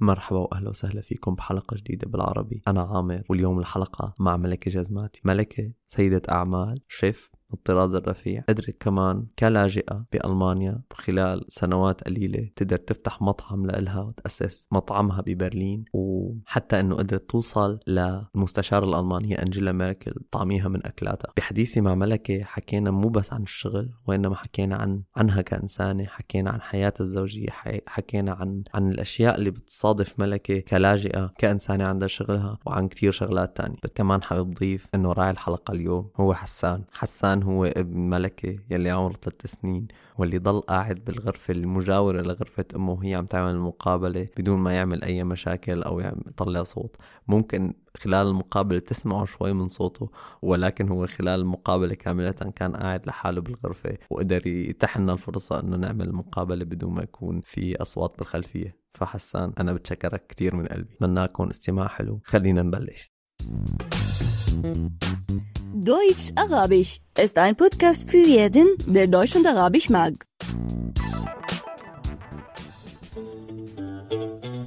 مرحبا وأهلا وسهلا فيكم بحلقة جديدة بالعربي. أنا عامر واليوم الحلقة مع ملكة جزماتي. ملكة سيدة أعمال شيف الطراز الرفيع. قدرت كمان كلاجئة بألمانيا خلال سنوات قليلة تقدر تفتح مطعم لإلها وتأسس مطعمها ببرلين وحتى أنه قدرت توصل للمستشارة الألمانية أنجيلا ميركل طعميها من أكلاتها. بحديثي مع ملكة حكينا مو بس عن الشغل وإنما حكينا عن عنها كإنسانة حكينا عن حياتها الزوجية حكينا عن عن الأشياء اللي بتصادف ملكة كلاجئة كإنسانة عندها شغلها وعن كتير شغلات تانية. كمان حابب ضيف إنه راعي الحلقة اليوم هو حسان. حسان كان هو ابن ملكة يلي عمره ثلاث سنين واللي ضل قاعد بالغرفة المجاورة لغرفة أمه وهي عم تعمل المقابلة بدون ما يعمل أي مشاكل أو يطلع صوت. ممكن خلال المقابلة تسمعوا شوي من صوته ولكن هو خلال المقابلة كاملة كان قاعد لحاله بالغرفة وقدر يتيح لنا الفرصة أنه نعمل المقابلة بدون ما يكون في أصوات بالخلفية. فحسان أنا بتشكرك كتير من قلبي. مناكم استماع حلو. خلينا نبلش. Deutsch Arabisch ist ein Podcast für jeden, der Deutsch und Arabisch mag.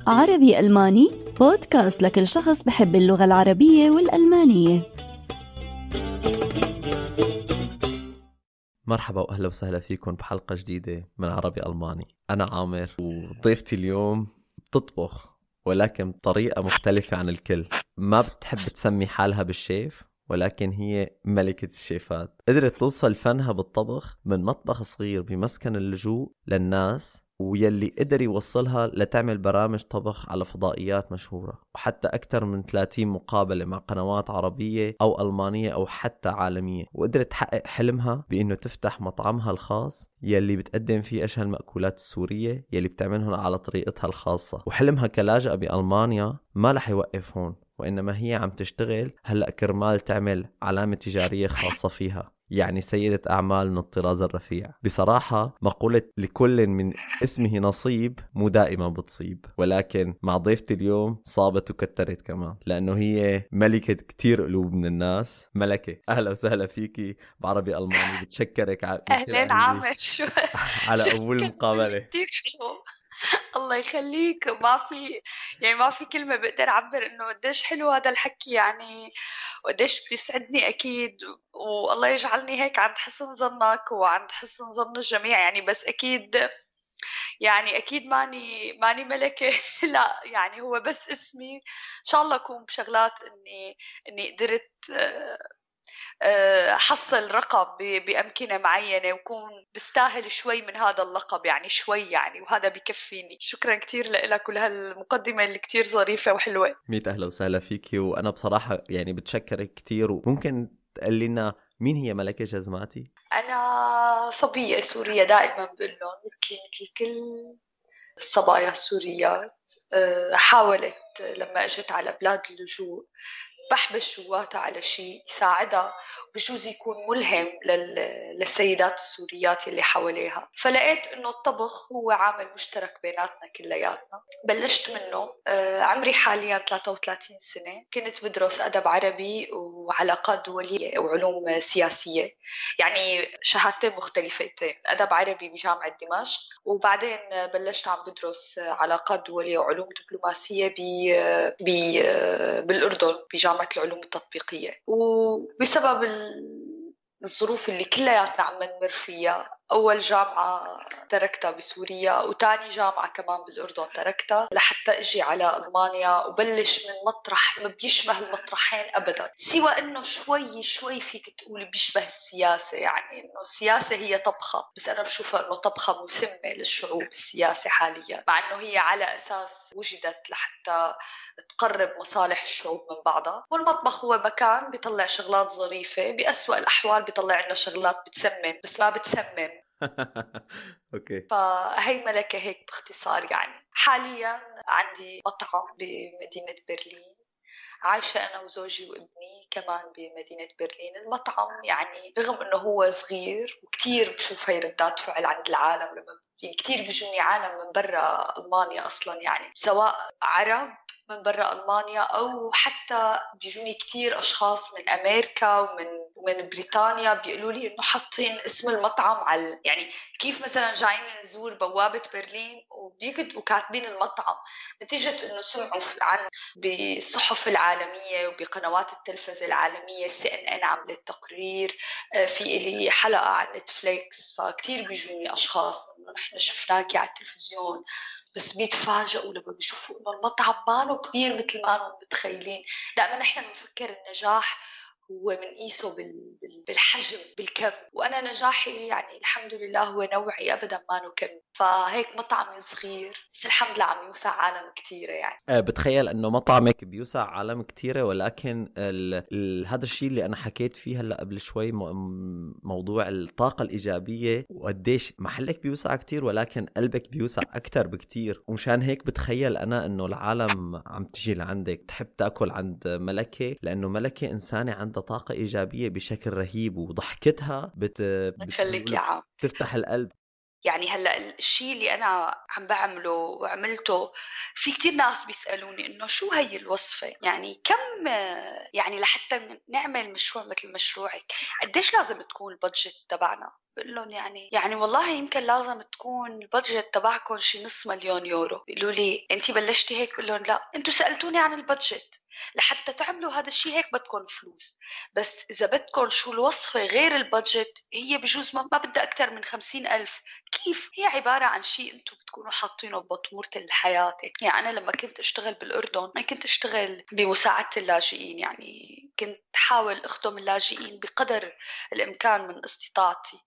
عربي ألماني بودكاست لكل شخص بحب اللغة العربية والألمانية. مرحبا وأهلا وسهلا فيكم بحلقة جديدة من عربي ألماني. أنا عامر. وضيفتي اليوم بتطبخ ولكن بطريقة مختلفة عن الكل. ما بتحب تسمي حالها بالشيف ولكن هي ملكة الشيفات. قدرت توصل فنها بالطبخ من مطبخ صغير بمسكن اللجوء للناس ويلي قدر يوصلها لتعمل برامج طبخ على فضائيات مشهورة. وحتى أكثر من 30 مقابلة مع قنوات عربية أو ألمانية أو حتى عالمية. وقدرت تحقق حلمها بأنه تفتح مطعمها الخاص يلي بتقدم فيه أشهى المأكولات السورية يلي بتعملهم على طريقتها الخاصة. وحلمها كلاجئة بألمانيا ما رح يوقف هون. وإنما هي عم تشتغل هلأ كرمال تعمل علامة تجارية خاصة فيها. يعني سيدة أعمال من الطراز الرفيع. بصراحة مقولة لكل من اسمه نصيب مو دائما بتصيب ولكن مع ضيفتي اليوم صابت وكترت كمان لأنه هي ملكة كتير قلوب من الناس. ملكة أهلا وسهلا فيكي بعربي ألماني بتشكرك على أهلين عامر شو على أول مقابلة. كتير حلو الله يخليك. ما في يعني ما في كلمة بقدر أعبر إنه قديش حلو هذا الحكي يعني وقديش بيسعدني أكيد. والله يجعلني هيك عند حسن ظنك وعند حسن ظن الجميع. يعني بس أكيد يعني أكيد ماني ماني ملكة. لا يعني هو بس اسمي. إن شاء الله أكون بشغلات إني إني قدرت آه، حصل رقم بأمكنة معينة وكون بستاهل شوي من هذا اللقب يعني شوي يعني وهذا بكفيني. شكرا كثير لك ولهالمقدمة اللي كثير ظريفة وحلوة. ميت أهلا وسهلا فيكي وأنا بصراحة يعني بتشكرك كثير وممكن تقول لنا مين هي ملكة جزماتي؟ أنا صبية سورية دائما بقول لهم مثلي مثل كل الصبايا السوريات. آه، حاولت لما إجت على بلاد اللجوء بحبس جواتها على شيء يساعدها بجوز يكون ملهم للسيدات السوريات اللي حواليها. فلقيت إنه الطبخ هو عامل مشترك بيناتنا كلياتنا. بلشت منه. آه، عمري حاليا 33 سنة. كنت بدرس أدب عربي وعلاقات دولية وعلوم سياسية. يعني شهادتين مختلفتين أدب عربي بجامعة دمشق. وبعدين بلشت عم بدرس علاقات دولية وعلوم دبلوماسية ب بالأردن بجامعة العلوم التطبيقية. وبسبب الظروف اللي كلياتنا عم نمر فيها أول جامعة تركتها بسوريا وتاني جامعة كمان بالأردن تركتها لحتى أجي على ألمانيا وبلش من مطرح ما بيشبه المطرحين أبدا. سوى أنه شوي شوي فيك تقولي بيشبه السياسة يعني أنه السياسة هي طبخة. بس أنا بشوفها أنه طبخة مسمة للشعوب السياسة حاليا مع أنه هي على أساس وجدت لحتى تقرب مصالح الشعوب من بعضها. والمطبخ هو مكان بيطلع شغلات ظريفة بأسوأ الأحوال بيطلع لنا شغلات بتسمن بس ما بتسمم أوكي. فهي ملكة هيك باختصار يعني. حاليا عندي مطعم بمدينة برلين. عايشة أنا وزوجي وابني كمان بمدينة برلين. المطعم يعني رغم أنه هو صغير وكتير بشوف هي ردات فعل عند العالم لما كثير بيجوني عالم من برا ألمانيا أصلا يعني سواء عرب من برا ألمانيا أو حتى بيجوني كثير أشخاص من أمريكا ومن ومن بريطانيا بيقولوا لي إنه حاطين اسم المطعم على يعني كيف مثلا جايين نزور بوابة برلين وبيكتبوا كاتبين المطعم. نتيجة إنه سمعوا عنه بالصحف العالمية وبقنوات التلفزة العالمية سي ان ان عملت تقرير آه، في إلي حلقة على نتفليكس فكتير بيجوني أشخاص إنه شفناكي على التلفزيون بس بيتفاجئوا لما بيشوفوا إنه المطعم مانو كبير مثل ما هم متخيلين. دائما نحن بنفكر النجاح هو بنقيسه بالحجم بالكم. وأنا نجاحي يعني الحمد لله هو نوعي ابدا ما كم فهيك مطعمي صغير بس الحمد لله عم يوسع عالم كثيره يعني. أه بتخيل إنه مطعمك بيوسع عالم كثيره ولكن ال... ال... هذا الشيء اللي أنا حكيت فيه هلأ قبل شوي م... موضوع الطاقة الإيجابية وقديش محلك بيوسع كثير ولكن قلبك بيوسع أكثر بكثير ومشان هيك بتخيل أنا إنه العالم عم تجي لعندك. تحب تأكل عند ملكة؟ لأنه ملكة إنسانة عندها طاقة إيجابية بشكل رهيب وضحكتها بت, بت... يا عم تفتح القلب. يعني هلأ الشيء اللي أنا عم بعمله وعملته في كتير ناس بيسألوني إنه شو هي الوصفة؟ يعني كم يعني لحتى نعمل مشروع مثل مشروعك قديش لازم تكون البادجت تبعنا؟ بقول لهم يعني يعني والله يمكن لازم تكون البادجت تبعكم شي نص مليون يورو. بيقولوا لي انت بلشتي هيك؟ بقول لهم لا. أنتم سألتوني عن البادجت. لحتى تعملوا هذا الشيء هيك بدكم فلوس. بس إذا بدكم شو الوصفة غير البادجت هي بجوز ما, ما بدها أكثر من خمسين ألف. كيف؟ هي عبارة عن شيء أنتم بتكونوا حاطينه ببطمورة الحياة. يعني أنا لما كنت أشتغل بالأردن ما كنت أشتغل بمساعدة اللاجئين. يعني كنت حاول أخدم اللاجئين بقدر الإمكان من استطاعتي.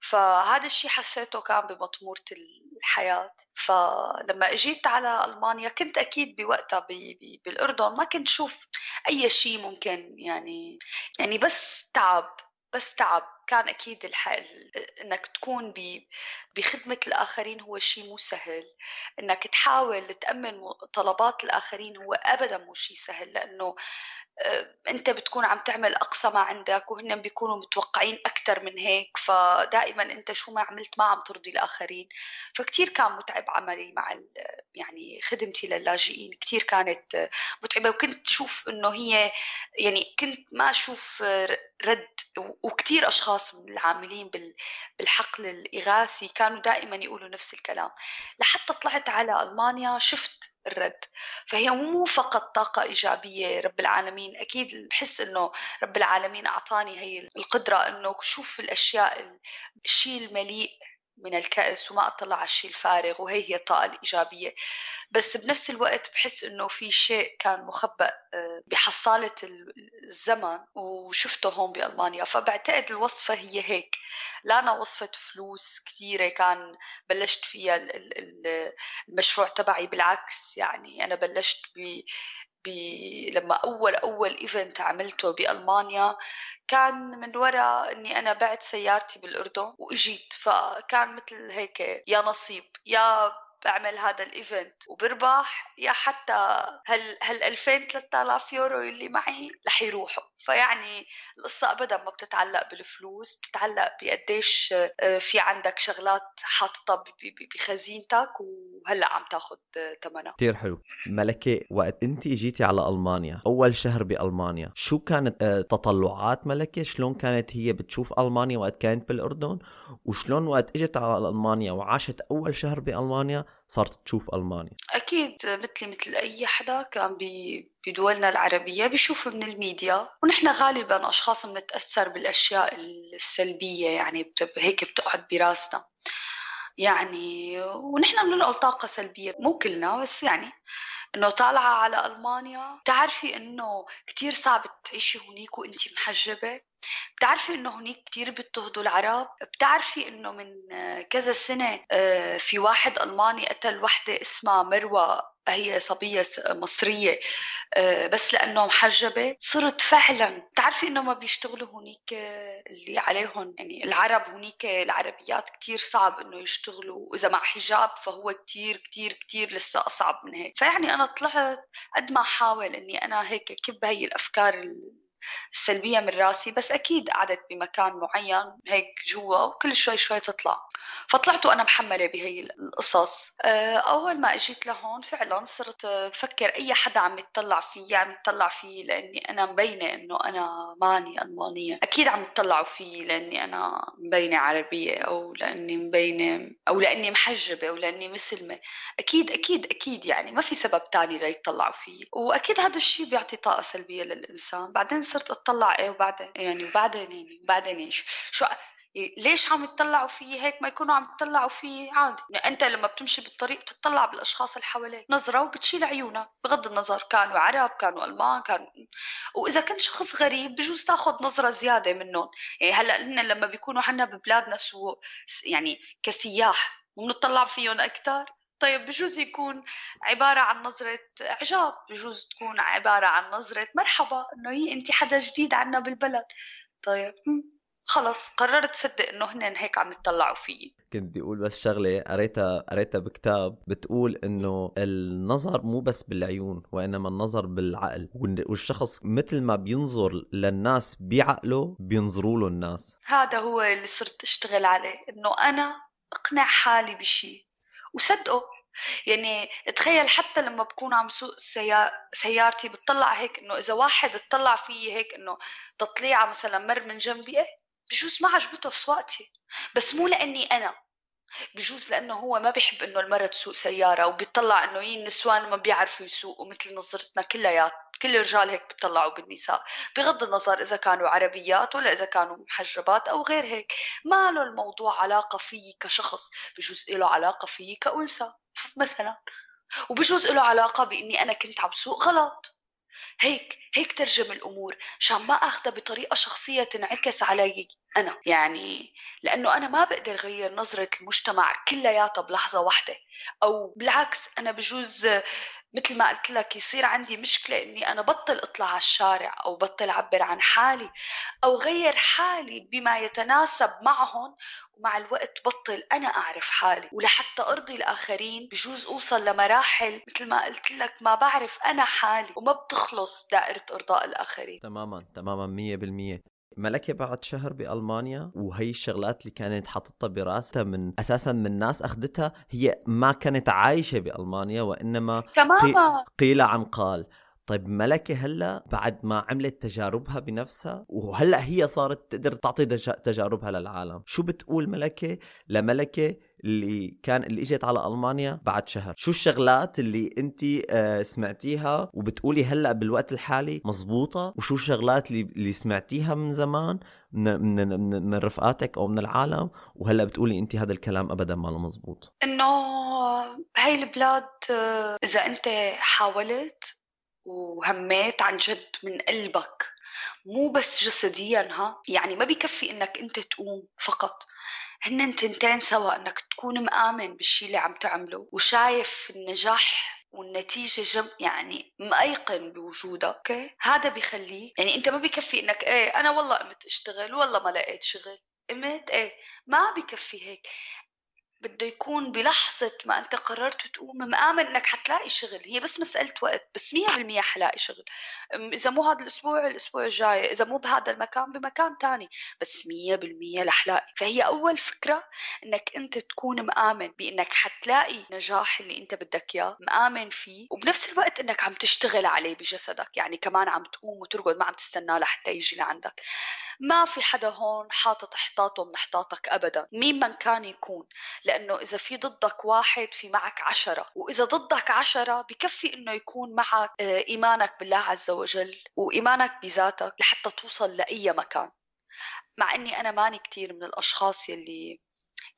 فهذا الشيء حسيته كان بمطمورة الحياة فلما اجيت على ألمانيا كنت أكيد بوقتها بالأردن ما كنت شوف أي شيء ممكن يعني يعني بس تعب بس تعب كان أكيد الح... إنك تكون. بخدمة الآخرين هو شيء مو سهل إنك تحاول تأمن طلبات الآخرين هو ابدا مو شيء سهل لأنه انت بتكون عم تعمل أقصى ما عندك وهن بيكونوا متوقعين أكثر من هيك فدائما أنت شو ما عملت ما عم ترضي الآخرين. فكتير كان متعب عملي مع يعني خدمتي للاجئين كتير كانت متعبة. وكنت شوف إنه هي يعني كنت ما أشوف رد وكثير أشخاص من العاملين بالحقل الإغاثي كانوا دائما يقولوا نفس الكلام. لحتى طلعت على ألمانيا شفت الرد. فهي مو فقط طاقة إيجابية رب العالمين. أكيد بحس إنه رب العالمين أعطاني هي القدرة إنه شوف الأشياء الشيء المليء من الكأس وما أطلع على الشيء الفارغ وهي هي الطاقة الإيجابية. بس بنفس الوقت بحس إنه في شيء كان مخبأ آه، بحصالة الزمن وشفته هون بألمانيا. فبعتقد الوصفة هي هيك. لا أنا وصفة فلوس كثيرة كان بلشت فيها المشروع تبعي بالعكس يعني أنا بلشت لما أول أول ايفنت عملته بألمانيا كان من وراء إني أنا بعت سيارتي بالأردن وإجيت. فكان مثل هيك يا نصيب يا بعمل هذا ال event وبربح يا حتى هال هال 2000 3000 يورو اللي معي رح يروحوا. فيعني القصة ابدا ما بتتعلق بالفلوس بتتعلق بقديش آه، في عندك شغلات حاططها بخزينتك وهلأ عم تاخذ ثمنها. كثير حلو. ملكة وقت انت جيتي على ألمانيا أول شهر بألمانيا شو كانت آه، تطلعات ملكة؟ شلون كانت هي بتشوف ألمانيا وقت كانت بالأردن؟ وشلون وقت اجت على ألمانيا وعاشت أول شهر بألمانيا؟ صارت تشوف ألمانيا. أكيد مثلي مثل أي حدا كان بدولنا العربية بيشوف من الميديا ونحن غالبا أشخاص بنتأثر بالأشياء السلبية يعني هيك بتقعد براسنا يعني ونحن بننقل طاقة سلبية مو كلنا بس يعني إنه طالعة على ألمانيا. بتعرفي إنه كتير صعب تعيشي هنيك وانت محجبة. بتعرفي إنه هنيك كتير بيضطهدوا العرب. بتعرفي إنه من كذا سنة آه، في واحد ألماني قتل وحدة اسمها مروة هي صبية مصرية. بس لأنه محجبة صرت فعلا. بتعرفي إنه ما بيشتغلوا هنيك اللي عليهم يعني العرب هنيك العربيات كتير صعب إنه يشتغلوا. وإذا مع حجاب فهو كتير كتير كتير لسه أصعب من هيك. فيعني أنا طلعت قد ما حاول إني أنا هيك كب هي الأفكار السلبية من راسي بس أكيد قعدت بمكان معين هيك جوا وكل شوي شوي تطلع. فطلعت وأنا محملة بهي القصص. آه، أول ما أجيت لهون فعلا صرت أفكر أي حدا عم يتطلع فيي عم يتطلع فيي لأني أنا مبينة إنه أنا ماني ألمانية. أكيد عم يتطلعوا فيي لأني أنا مبينة عربية أو لأني مبينة أو لأني محجبة أو لأني مسلمة. أكيد أكيد أكيد يعني ما في سبب تاني ليتطلعوا فيي وأكيد هذا الشيء بيعطي طاقة سلبية للإنسان. بعدين صرت أطلع إيه وبعدين يعني وبعدين يعني وبعدين إيش شو ليش عم يتطلعوا فيي؟ هيك ما يكونوا عم يتطلعوا فيي عادي. يعني أنت لما بتمشي بالطريق بتطلع بالأشخاص اللي حواليك نظرة وبتشيل عيونك بغض النظر كانوا عرب كانوا ألمان كانوا وإذا كنت شخص غريب بجوز تاخذ نظرة زيادة منهم. يعني هلأ لما بيكونوا عنا ببلادنا سو يعني كسياح وبنطلع فيهم أكثر طيب بجوز يكون عبارة عن نظرة إعجاب بجوز تكون عبارة عن نظرة مرحبا إنه هي أنت حدا جديد عنا بالبلد. طيب خلص قررت صدق إنه هن هيك عم يطلعوا فيي. كنت بدي أقول بس شغلة قريتها قريتها بكتاب بتقول إنه النظر مو بس بالعيون وإنما النظر بالعقل. والشخص مثل ما بينظر للناس بعقله بينظروا له الناس. هذا هو اللي صرت أشتغل عليه إنه أنا أقنع حالي بشيء وصدقه يعني تخيل حتى لما بكون عم سوق سيارتي بتطلع هيك إنه إذا واحد اطلع فيي هيك إنه تطليعة مثلا مر من جنبي إيه؟ بجوز ما عجبته سواقتي بس مو لأني أنا. بجوز لأنه هو ما بيحب إنه المرة تسوق سيارة وبيطلع إنه هي النسوان ما بيعرفوا يسوقوا مثل نظرتنا كليات كل الرجال هيك بيطلعوا بالنساء. بغض النظر إذا كانوا عربيات ولا إذا كانوا محجبات أو غير هيك ما له الموضوع علاقة فيي كشخص بجوز له علاقة فيي كأنثى مثلا. وبجوز له علاقة بإني أنا كنت عم سوق غلط. هيك هيك ترجم الأمور عشان ما أخذها بطريقة شخصية تنعكس علي أنا. يعني لأنه أنا ما بقدر غير نظرة المجتمع كلياتها بلحظة واحدة أو بالعكس أنا بجوز مثل ما قلت لك يصير عندي مشكلة إني أنا بطل أطلع على الشارع أو بطل أعبر عن حالي أو غير حالي بما يتناسب معهم ومع الوقت بطل أنا أعرف حالي. ولحتى أرضي الآخرين بجوز أوصل لمراحل مثل ما قلت لك ما بعرف أنا حالي وما بتخلص دائرة إرضاء الآخرين. تماما تماما مية بالمية. ملكة بعد شهر بألمانيا وهي الشغلات اللي كانت حاططها برأسها من أساسا من ناس أخذتها هي ما كانت عايشة بألمانيا وإنما تماما. قيل عن قال. طيب ملكة هلأ بعد ما عملت تجاربها بنفسها وهلأ هي صارت تقدر تعطي تجاربها للعالم. شو بتقول ملكة؟ لملكة اللي كان اللي إجت على ألمانيا بعد شهر. شو الشغلات اللي أنت آه، سمعتيها وبتقولي هلأ بالوقت الحالي مزبوطة وشو الشغلات اللي, اللي سمعتيها من زمان من, من, من, من رفقاتك أو من العالم؟ وهلأ بتقولي أنت هذا الكلام ابدا ما مزبوط إنه هاي البلاد آه، إذا أنت حاولت وهميت عن جد من قلبك مو بس جسديا ها يعني ما بيكفي إنك أنت تقوم فقط. هن تنتين سوا أنك تكون مآمن بالشي اللي عم تعمله وشايف النجاح والنتيجة جم يعني مأيقن بوجودك. أوكي. هذا بيخليك يعني أنت ما بيكفي أنك إيه أنا والله قمت أشتغل والله ما لقيت شغل. قمت إيه ما بكفي هيك. بده يكون بلحظة ما أنت قررت تقوم مآمن إنك حتلاقي شغل. هي بس مسألة وقت بس مية بالمية حلاقي شغل. إذا مو هذا الأسبوع الأسبوع الجاي. إذا مو بهذا المكان بمكان تاني. بس مية بالمية لحلاقي. فهي أول فكرة إنك أنت تكون مآمن بإنك حتلاقي نجاح اللي أنت بدك إياه مآمن فيه وبنفس الوقت إنك عم تشتغل عليه بجسدك. يعني كمان عم تقوم وترقد ما عم تستناه لحتى يجي لعندك. ما في حدا هون حاطط احتاطه من احتاطك ابدا. مين من كان يكون. لأنه إذا في ضدك واحد في معك عشرة وإذا ضدك عشرة بكفي إنه يكون معك آه، إيمانك بالله عز وجل وإيمانك بذاتك لحتى توصل لأي مكان. مع إني أنا ماني كثير من الأشخاص يلي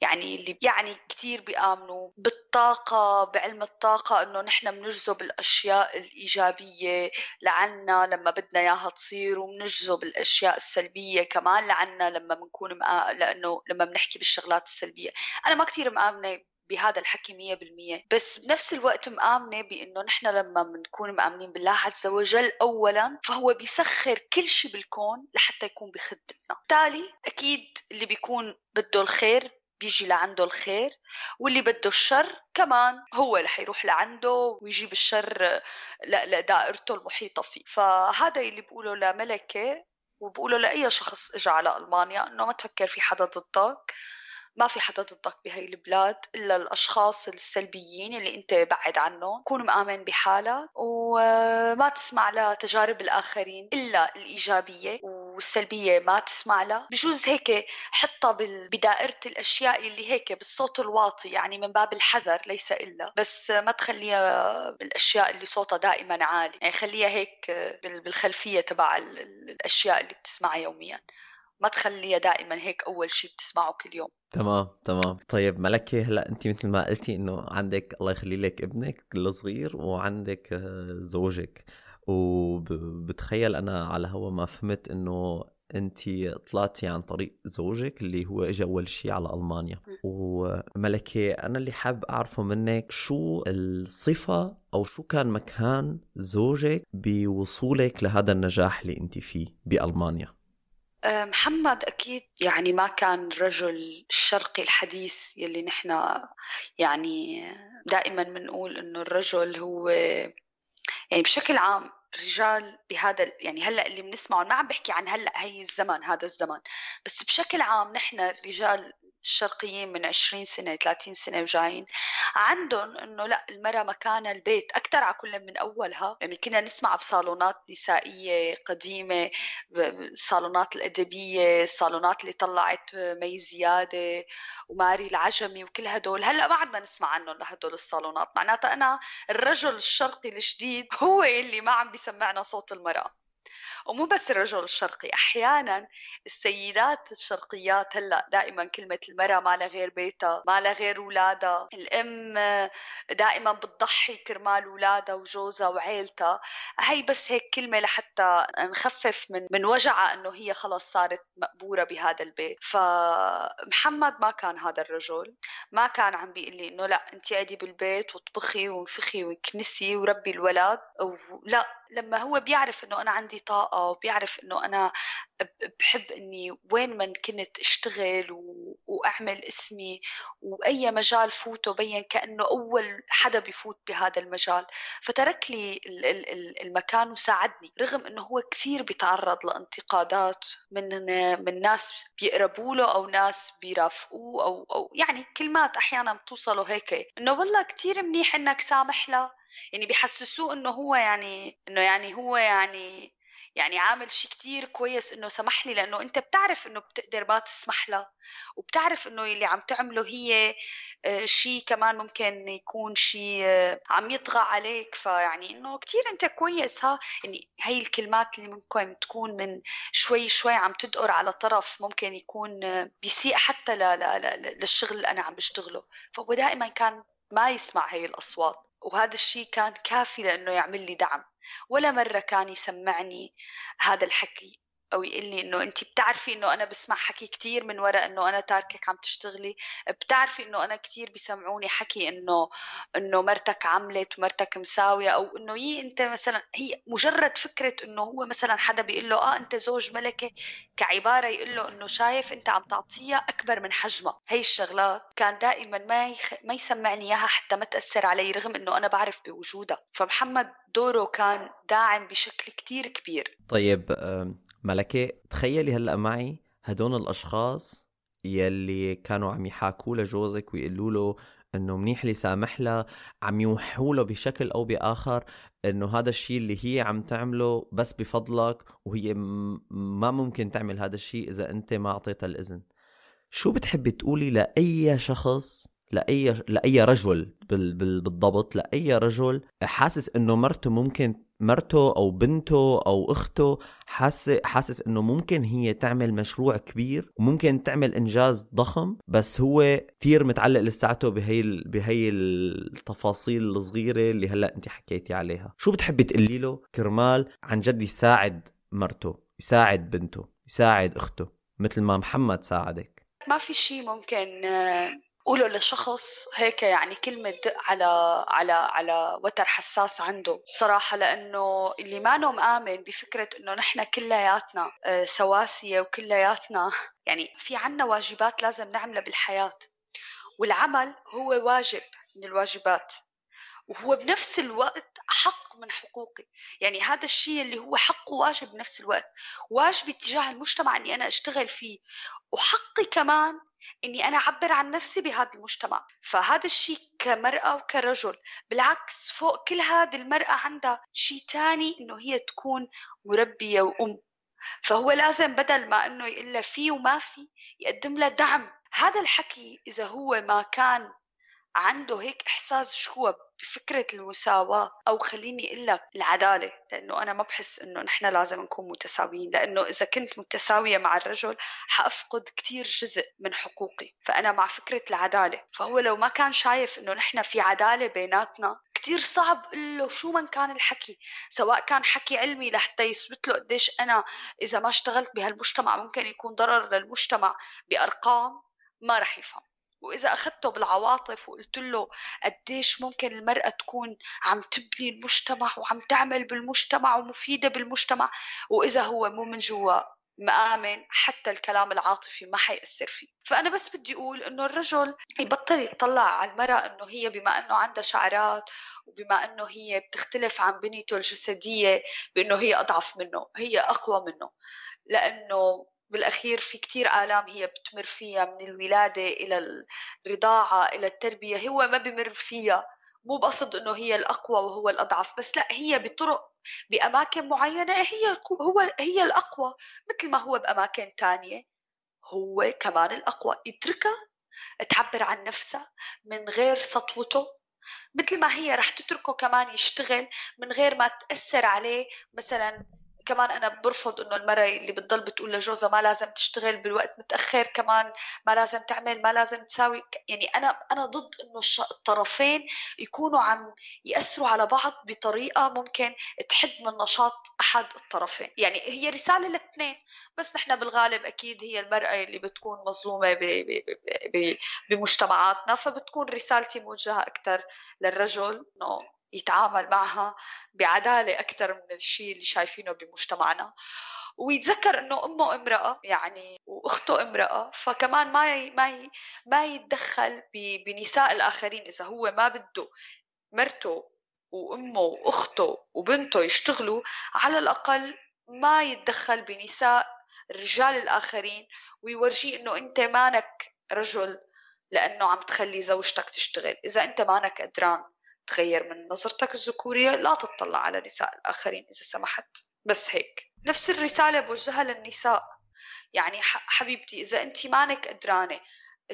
يعني اللي يعني كثير بيآمنوا بالطاقة بعلم الطاقة إنه نحن بنجذب الأشياء الإيجابية لعنا لما بدنا إياها تصير وبنجذب الأشياء السلبية كمان لعنا لما بنكون. لأنه لما بنحكي بالشغلات السلبية أنا ما كثير مآمنة بهذا الحكي مية بالمية بس بنفس الوقت مآمنة بأنه نحن لما بنكون مآمنين بالله عز وجل أولا فهو بيسخر كل شيء بالكون لحتى يكون بخدمتنا بالتالي أكيد اللي بيكون بده الخير بيجي لعنده الخير واللي بده الشر كمان هو اللي حيروح لعنده ويجيب الشر لدائرته المحيطة فيه. فهذا اللي بقوله لملكة وبقوله لأي شخص إجا على ألمانيا إنه ما تفكر في حدا ضدك. ما في حدا ضدك بهاي البلاد إلا الأشخاص السلبيين اللي أنت بعد عنهم. كون مآمن بحالك وما تسمع لتجارب الآخرين إلا الإيجابية والسلبية ما تسمع لها. بجوز هيك حطها بدائرة الأشياء اللي هيك بالصوت الواطي يعني من باب الحذر ليس إلا. بس ما تخليها بالأشياء اللي صوتها دائما عالي. يعني خليها هيك بالخلفية تبع الأشياء اللي بتسمعها يوميا. ما تخليها دائما هيك أول شيء بتسمعه كل يوم. تمام تمام. طيب ملكة هلأ انت مثل ما قلتي إنه عندك الله يخلي لك ابنك الصغير وعندك زوجك. وبتخيل أنا على هوا ما فهمت إنه انت طلعتي عن طريق زوجك اللي هو اجى أول شيء على ألمانيا. وملكه أنا اللي حاب أعرفه منك شو الصفة أو شو كان مكان زوجك بوصولك لهذا النجاح اللي انت فيه بألمانيا؟ آه، محمد أكيد يعني ما كان رجل الشرقي الحديث يلي نحن يعني دائما بنقول إنه الرجل هو يعني بشكل عام الرجال بهذا يعني هلأ اللي بنسمعه ما عم بحكي عن هلأ هي الزمن هذا الزمن بس بشكل عام نحن الرجال الشرقيين من 20 سنة 30 سنة وجايين. عندهم إنه لا المرأة مكانها البيت أكثر على كل من أولها. يعني كنا نسمع بصالونات نسائية قديمة الصالونات الأدبية الصالونات اللي طلعت مي زيادة وماري العجمي وكل هدول. هلأ ما عدنا نسمع عنهم لهدول الصالونات. معناتها أنا الرجل الشرقي الجديد هو اللي ما عم بيسمعنا صوت المرأة. ومو بس الرجل الشرقي أحيانا السيدات الشرقيات هلأ دائما كلمة المرأة ما لها غير بيتها ما لها غير اولادها الأم دائما بتضحي كرمال اولادها وجوزها وعيلتها. هي بس هيك كلمة لحتى نخفف من من وجعها إنه هي خلص صارت مقبورة بهذا البيت. فمحمد ما كان هذا الرجل. ما كان عم بيقول لي إنه لأ أنت قعدي بالبيت واطبخي وانفخي وكنسي وربي الولد. لأ لما هو بيعرف إنه أنا عندي طاقة وبيعرف إنه أنا بحب إني وين ما كنت أشتغل و... وأعمل اسمي وأي مجال فوته بين كأنه أول حدا بيفوت بهذا المجال. فترك لي المكان وساعدني رغم إنه هو كثير بيتعرض لانتقادات من من ناس بيقربوا له أو ناس بيرافقوه أو أو يعني كلمات أحيانا بتوصله هيك. إنه والله كثير منيح إنك سامح له. يعني بيحسسوه إنه هو يعني إنه يعني هو يعني يعني عامل شيء كتير كويس إنه سمح لي لأنه أنت بتعرف إنه بتقدر ما تسمح له وبتعرف إنه اللي عم تعمله هي آه، شيء كمان ممكن يكون شيء آه، عم يطغى عليك. فيعني إنه كتير أنت كويس. ها يعني هي الكلمات اللي ممكن تكون من شوي شوي عم تدقر على طرف ممكن يكون آه، بيسيء حتى للشغل اللي أنا عم بشتغله. فهو دائما كان ما يسمع هي الأصوات وهذا الشيء كان كافي لأنه يعمل لي دعم. ولا مرة كان يسمعني هذا الحكي. أو يقول لي إنه أنت بتعرفي إنه أنا بسمع حكي كثير من وراء إنه أنا تاركك عم تشتغلي. بتعرفي إنه أنا كثير بيسمعوني حكي إنه إنه مرتك عملت ومرتك مساوية أو إنه يي أنت مثلا هي مجرد فكرة إنه هو مثلا حدا بيقول له آه أنت زوج ملكة كعبارة يقول له إنه شايف أنت عم تعطيها أكبر من حجمها. هي الشغلات كان دائما ما يخ... ما يسمعني إياها حتى ما تأثر علي رغم إنه أنا بعرف بوجودها. فمحمد دوره كان داعم بشكل كتير كبير. طيب ملكة تخيلي هلأ معي هدول الأشخاص يلي كانوا عم يحاكوا لجوزك ويقولوا له إنه منيح لي سامح لها عم يوحوا له بشكل أو بآخر إنه هذا الشيء اللي هي عم تعمله بس بفضلك وهي ما ممكن تعمل هذا الشيء إذا أنت ما أعطيتها الإذن. شو بتحبي تقولي لأي شخص لأي لأي رجل بالضبط لأي رجل حاسس إنه مرته ممكن مرته أو بنته أو أخته حاسس حاسس إنه ممكن هي تعمل مشروع كبير وممكن تعمل إنجاز ضخم بس هو كثير متعلق لساته بهي بهي التفاصيل الصغيرة اللي هلأ انت حكيتي عليها. شو بتحبي تقولي له كرمال عن جد يساعد مرته يساعد بنته يساعد أخته مثل ما محمد ساعدك؟ ما في شيء ممكن قولوا لشخص هيك يعني كلمة دق على على على وتر حساس عنده. صراحة لأنه اللي ما مآمن بفكرة إنه نحن كلياتنا آه، سواسية وكلياتنا. يعني في عنا واجبات لازم نعملها بالحياة. والعمل هو واجب من الواجبات. وهو بنفس الوقت حق من حقوقي. يعني هذا الشيء اللي هو حق وواجب بنفس الوقت واجبي تجاه المجتمع إني أنا أشتغل فيه وحقي كمان إني أنا أعبر عن نفسي بهذا المجتمع. فهذا الشيء كمرأة وكرجل بالعكس فوق كل هذا المرأة عندها شيء تاني إنه هي تكون مربية وأم. فهو لازم بدل ما إنه يقول في وما في يقدم لها دعم. هذا الحكي إذا هو ما كان عنده هيك إحساس شو بفكرة المساواة أو خليني أقول لك العدالة لأنه أنا ما بحس إنه نحن لازم نكون متساويين لأنه إذا كنت متساوية مع الرجل حأفقد كتير جزء من حقوقي. فأنا مع فكرة العدالة فهو لو ما كان شايف إنه نحن في عدالة بيناتنا كتير صعب له شو من كان الحكي سواء كان حكي علمي لحتى يثبت له قديش أنا إذا ما اشتغلت بهالمجتمع ممكن يكون ضرر للمجتمع بأرقام ما رح يفهم. وإذا أخذته بالعواطف وقلت له قديش ممكن المرأة تكون عم تبني المجتمع وعم تعمل بالمجتمع ومفيدة بالمجتمع وإذا هو مو من جوا مآمن حتى الكلام العاطفي ما حيأثر فيه. فأنا بس بدي أقول إنه الرجل يبطل يطلع على المرأة إنه هي بما إنه عندها شعرات وبما إنه هي بتختلف عن بنيته الجسدية بإنه هي أضعف منه هي أقوى منه. لأنه بالأخير في كتير آلام هي بتمر فيها من الولادة إلى الرضاعة إلى التربية هو ما بمر فيها. مو بقصد إنه هي الأقوى وهو الأضعف بس لا هي بطرق بأماكن معينة هي هو هي الأقوى. مثل ما هو بأماكن تانية هو كمان الأقوى. اتركها تعبر عن نفسها من غير سطوته. مثل ما هي رح تتركه كمان يشتغل من غير ما تأثر عليه مثلا كمان أنا برفض إنه المرأة اللي بتضل بتقول لجوزها ما لازم تشتغل بالوقت متأخر كمان ما لازم تعمل ما لازم تساوي. يعني أنا أنا ضد إنه الطرفين يكونوا عم يأثروا على بعض بطريقة ممكن تحد من نشاط أحد الطرفين. يعني هي رسالة للاثنين بس نحن بالغالب أكيد هي المرأة اللي بتكون مظلومة بمجتمعاتنا فبتكون رسالتي موجهة أكثر للرجل إنه يتعامل معها بعدالة أكثر من الشيء اللي شايفينه بمجتمعنا. ويتذكر إنه أمه امرأة يعني وأخته امرأة فكمان ما ما ما يتدخل بنساء الآخرين إذا هو ما بده مرته وأمه وأخته وبنته يشتغلوا على الأقل ما يتدخل بنساء الرجال الآخرين. ويورجيه إنه أنت مانك رجل لأنه عم تخلي زوجتك تشتغل. إذا أنت مانك قدران تغير من نظرتك الذكورية لا تطلع على نساء الآخرين إذا سمحت. بس هيك. نفس الرسالة بوجهها للنساء. يعني حبيبتي إذا أنت مانك قدرانة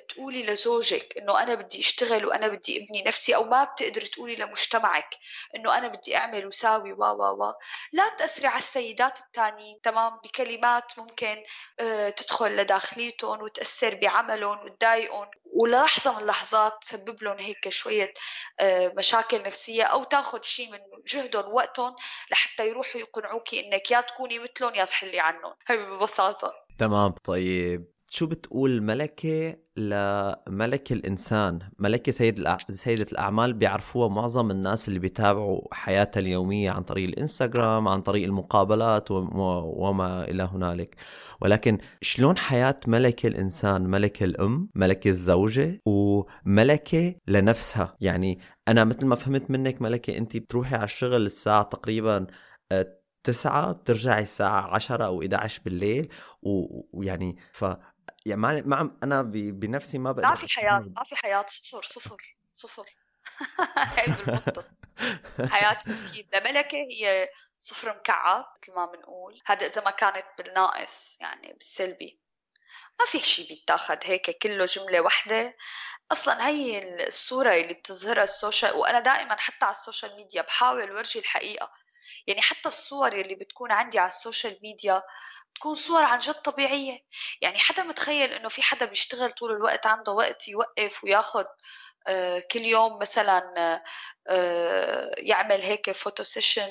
تقولي لزوجك إنه أنا بدي أشتغل وأنا بدي ابني نفسي أو ما بتقدري تقولي لمجتمعك إنه أنا بدي أعمل وساوي و و و. لا تأثري على السيدات التانيين تمام؟ بكلمات ممكن آه، تدخل لداخليتهم وتأثر بعملهم وتضايقهم. وللحظه من اللحظات تسبب لهم هيك شوية آه، مشاكل نفسية أو تاخذ شيء من جهدهم ووقتهم لحتى يروحوا يقنعوكي إنك يا تكوني مثلهم يا تحلي عنهم. هي ببساطة. تمام طيب. شو بتقول ملكة لملك الإنسان؟ ملكة سيد الأع... سيدة الأعمال بيعرفوها معظم الناس اللي بيتابعوا حياتها اليومية عن طريق الإنستغرام عن طريق المقابلات و... وما إلى هنالك. ولكن شلون حياة ملكة الإنسان؟ ملكة الأم ملكة الزوجة وملكة لنفسها. يعني أنا مثل ما فهمت منك ملكة أنت بتروحي على الشغل الساعة تقريبا آه، تسعة بترجعي الساعة عشرة أو 11 بالليل ويعني ف يعني ما, ما أنا بنفسي ما بقدر ما في حياه ما في حياه صفر صفر صفر. علم المختص حياتي أكيد. لملكه هي صفر مكعب مثل ما بنقول. هذا إذا ما كانت بالناقص يعني بالسلبي. ما في شيء بيتاخد هيك كله جملة واحدة. أصلا هي الصورة اللي بتظهرها السوشيال وأنا دائما حتى على السوشيال ميديا بحاول ورجي الحقيقة. يعني حتى الصور اللي بتكون عندي على السوشيال ميديا تكون صور عن جد طبيعية. يعني حدا متخيل إنه في حدا بيشتغل طول الوقت عنده وقت يوقف وياخد آه، كل يوم مثلا آه، يعمل هيك photo session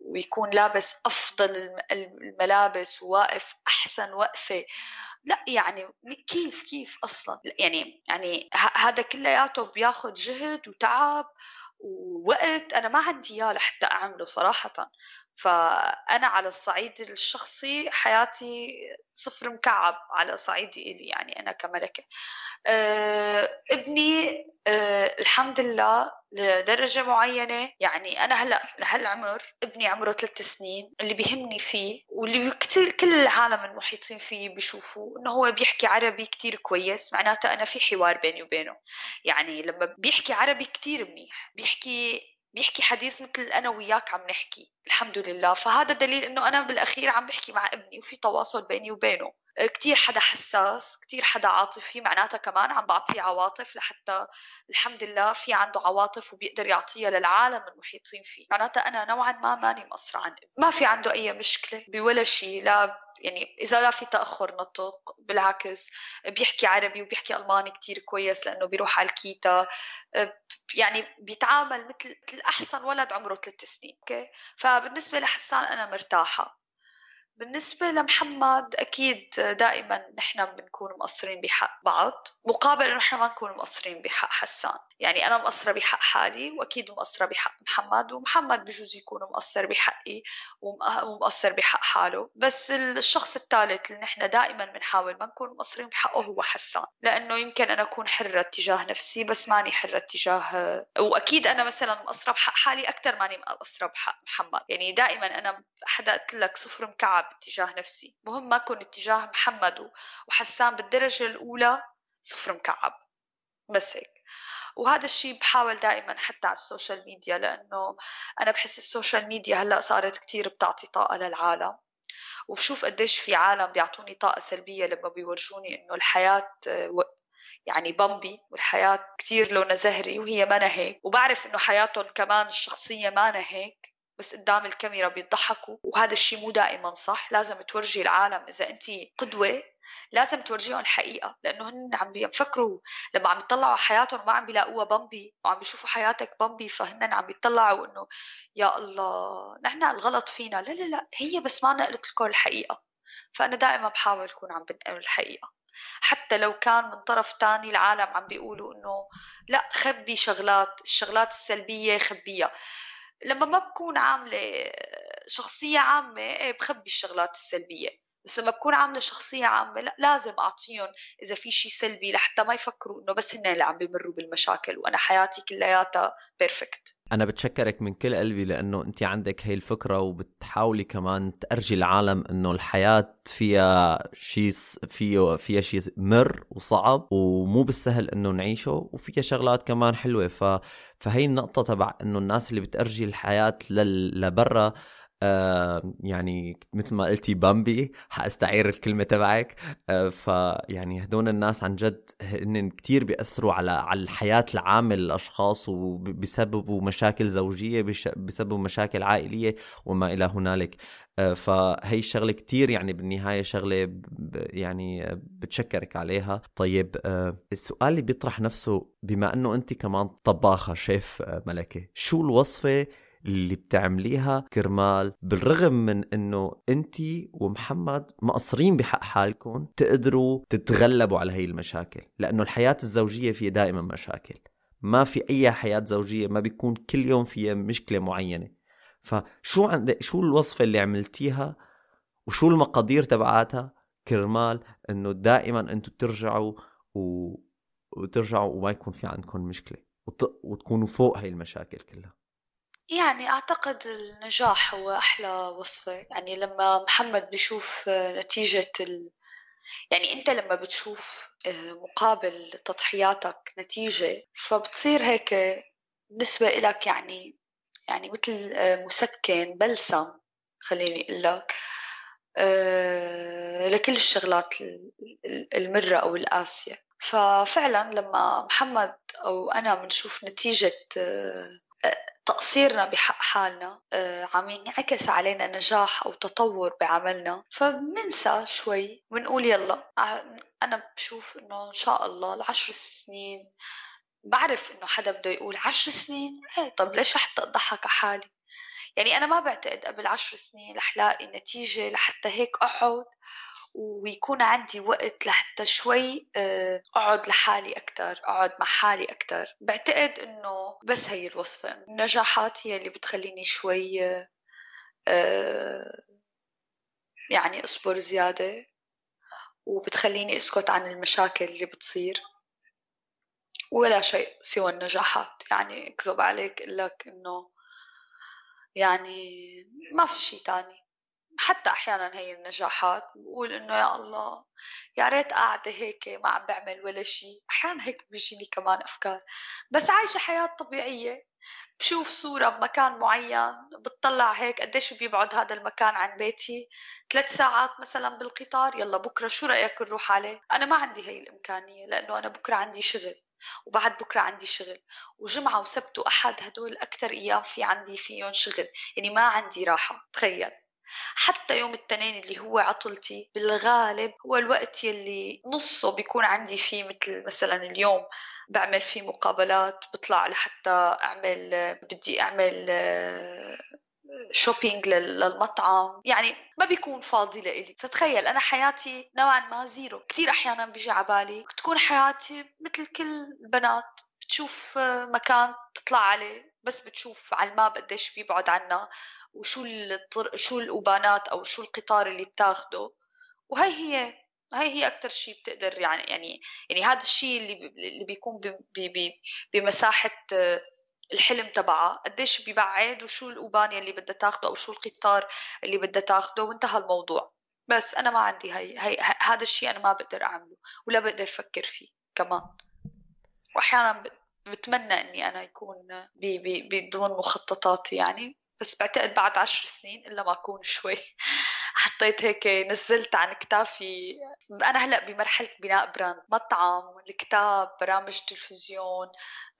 ويكون لابس أفضل الملابس وواقف أحسن وقفة. لا يعني كيف كيف أصلا؟ يعني يعني هذا كلياته بياخذ جهد وتعب ووقت. أنا ما عندي إياه لحتى أعمله صراحة. فأنا على الصعيد الشخصي حياتي صفر مكعب على صعيدي إلي يعني أنا كملكة. أه ابني أه الحمد لله لدرجة معينة يعني أنا هلأ لهالعمر ابني عمره ثلاث سنين. اللي بيهمني فيه واللي كثير كل العالم المحيطين فيه بيشوفوا إنه هو بيحكي عربي كثير كويس معناته أنا في حوار بيني وبينه. يعني لما بيحكي عربي كثير منيح بيحكي بيحكي حديث مثل أنا وياك عم نحكي الحمد لله. فهذا دليل إنه أنا بالأخير عم بحكي مع ابني وفي تواصل بيني وبينه. كتير حدا حساس كتير حدا عاطفي معناتها كمان عم بعطيه عواطف لحتى الحمد لله في عنده عواطف وبيقدر يعطيها للعالم المحيطين فيه. معناتها أنا نوعا ما ماني مقصرة عن ما في عنده أي مشكلة بولا شيء لا يعني إذا لا في تأخر نطق بالعكس بيحكي عربي وبيحكي ألماني كتير كويس لأنه بيروح على ال Kita. يعني بيتعامل مثل أحسن ولد عمره ثلاث سنين أوكي فبالنسبة لحسان أنا مرتاحة. بالنسبة لمحمد أكيد دائما نحن بنكون مقصرين بحق بعض مقابل إنه نحن ما نكون مقصرين بحق حسان. يعني أنا مقصرة بحق حالي وأكيد مقصرة بحق محمد ومحمد بجوز يكون مقصر بحقي ومقصر بحق حاله. بس الشخص الثالث اللي نحن دائما بنحاول ما نكون مقصرين بحقه هو حسان. لأنه يمكن أنا أكون حرة تجاه نفسي بس ماني حرة تجاه وأكيد أنا مثلا مقصرة بحق حالي أكثر ماني مقصرة بحق محمد. يعني دائما أنا حدا قلت لك صفر مكعب اتجاه نفسي. مهم ما أكون اتجاه محمد وحسان بالدرجة الأولى صفر مكعب. بس هيك. وهذا الشيء بحاول دائما حتى على السوشيال ميديا لأنه أنا بحس السوشيال ميديا هلأ صارت كتير بتعطي طاقة للعالم. وبشوف قديش في عالم بيعطوني طاقة سلبية لما بيورجوني إنه الحياة يعني بامبي والحياة كتير لونها زهري وهي ما هيك. وبعرف إنه حياتهم كمان الشخصية ما هيك بس قدام الكاميرا بيضحكوا. وهذا الشيء مو دائما صح لازم تورجي العالم إذا انت قدوة لازم تورجيهم الحقيقة لأنه هن عم بيفكروا لما عم يطلعوا على حياتهم ما عم بيلاقوها بامبي وعم بيشوفوا حياتك بامبي فهن عم بيطلعوا إنه يا الله نحن الغلط فينا. لا لا لا هي بس ما نقلت لكم الحقيقة. فأنا دائما بحاول أكون عم بنقل الحقيقة. حتى لو كان من طرف تاني العالم عم بيقولوا إنه لا خبي شغلات الشغلات السلبية خبيها. لما ما بكون عاملة شخصية عامة إيه بخبي الشغلات السلبية. بس لما بكون عاملة شخصية عامة لا لازم أعطيهم إذا في شيء سلبي لحتى ما يفكروا إنه بس هن اللي عم بيمروا بالمشاكل وأنا حياتي كلياتها بيرفكت أنا بتشكرك من كل قلبي لأنه انت عندك هي الفكرة وبتحاولي كمان تأرجي العالم إنه الحياة فيها شيء فيه فيها شيء مر وصعب ومو بالسهل إنه نعيشه وفيها شغلات كمان حلوة. ف فهي النقطة تبع إنه الناس اللي بتأرجي الحياة لبرا آه يعني مثل ما قلتي بامبي حأستعير الكلمة تبعك. آه فيعني هدول الناس عن جد هن كتير بيأثروا على على الحياة العامة للأشخاص وبسببوا مشاكل زوجية بسببوا مشاكل عائلية وما إلى هنالك. آه فهي الشغلة كتير يعني بالنهاية شغلة يعني بتشكرك عليها. طيب آه السؤال اللي بيطرح نفسه بما أنه أنت كمان طباخة شيف آه، ملكة شو الوصفة اللي بتعمليها كرمال بالرغم من إنه أنت ومحمد مقصرين بحق حالكم تقدروا تتغلبوا على هي المشاكل لأنه الحياة الزوجية فيها دائما مشاكل. ما في أي حياة زوجية ما بيكون كل يوم فيها مشكلة معينة. فشو عندك شو الوصفة اللي عملتيها وشو المقادير تبعاتها؟ كرمال إنه دائما أنتم ترجعوا و... وترجعوا وما يكون في عندكم مشكلة وت... وتكونوا فوق هاي المشاكل كلها. يعني أعتقد النجاح هو أحلى وصفة. يعني لما محمد بيشوف نتيجة ال... يعني أنت لما بتشوف آه، مقابل تضحياتك نتيجة فبتصير هيك بالنسبة إلك يعني يعني مثل آه، مسكن بلسم خليني أقول لك. آه، لكل الشغلات المرة أو القاسية. ففعلا لما محمد أو أنا بنشوف نتيجة تقصيرنا بحق حالنا آه، عم ينعكس علينا نجاح أو تطور بعملنا. فبننسى شوي ونقول يلا أنا بشوف إنه إن شاء الله العشر سنين بعرف إنه حدا بده يقول عشر سنين إيه طب ليش حتى أضحك على حالي؟ يعني أنا ما بعتقد قبل عشر سنين رح لاقي نتيجة لحتى هيك أقعد ويكون عندي وقت لحتى شوي آه، أقعد لحالي أكتر أقعد مع حالي أكتر. بعتقد إنه بس هي الوصفة. النجاحات هي اللي بتخليني شوي آه، يعني أصبر زيادة وبتخليني أسكت عن المشاكل اللي بتصير. ولا شيء سوى النجاحات. يعني أكذب عليك لك إنه يعني ما في شيء تاني. حتى أحيانا هي النجاحات بقول إنه يا الله يا ريت قاعدة هيك ما عم بعمل ولا شيء أحيانا هيك بيجيني كمان أفكار. بس عايشة حياة طبيعية. بشوف صورة بمكان معين بتطلع هيك قديش بيبعد هذا المكان عن بيتي. ثلاث ساعات مثلا بالقطار يلا بكرة شو رأيك نروح عليه؟ أنا ما عندي هي الإمكانية لأنه أنا بكرة عندي شغل وبعد بكرة عندي شغل. وجمعة وسبت وأحد هدول أكتر أيام في عندي فيهم شغل. يعني ما عندي راحة تخيل. حتى يوم التنين اللي هو عطلتي بالغالب هو الوقت يلي نصه بيكون عندي فيه مثل مثلا اليوم بعمل فيه مقابلات بطلع لحتى أعمل بدي أعمل shopping للمطعم. يعني ما بيكون فاضي لإلي. فتخيل أنا حياتي نوعا ما zero. كثير أحيانا بيجي على بالي تكون حياتي مثل كل البنات بتشوف مكان تطلع عليه بس بتشوف على الماب قديش بيبعد عنا وشو الطر... شو الأبانات أو شو القطار اللي بتاخده. وهي هي هاي هي أكتر شيء بتقدر يعني يعني يعني هذا الشيء اللي اللي بيكون بمساحة الحلم تبعها قديش بيبعد وشو الأوبان اللي بدها تاخده أو شو القطار اللي بدها تاخده. وانتهى الموضوع. بس أنا ما عندي هاي, هاي هذا الشيء أنا ما بقدر أعمله ولا بقدر أفكر فيه كمان. وأحيانا بتمنى إني أنا يكون بضمن مخططاتي يعني. بس بعتقد بعد عشر سنين إلا ما أكون شوي حطيت هيك نزلت عن كتافي. أنا هلأ بمرحلة بناء براند مطعم الكتاب برامج تلفزيون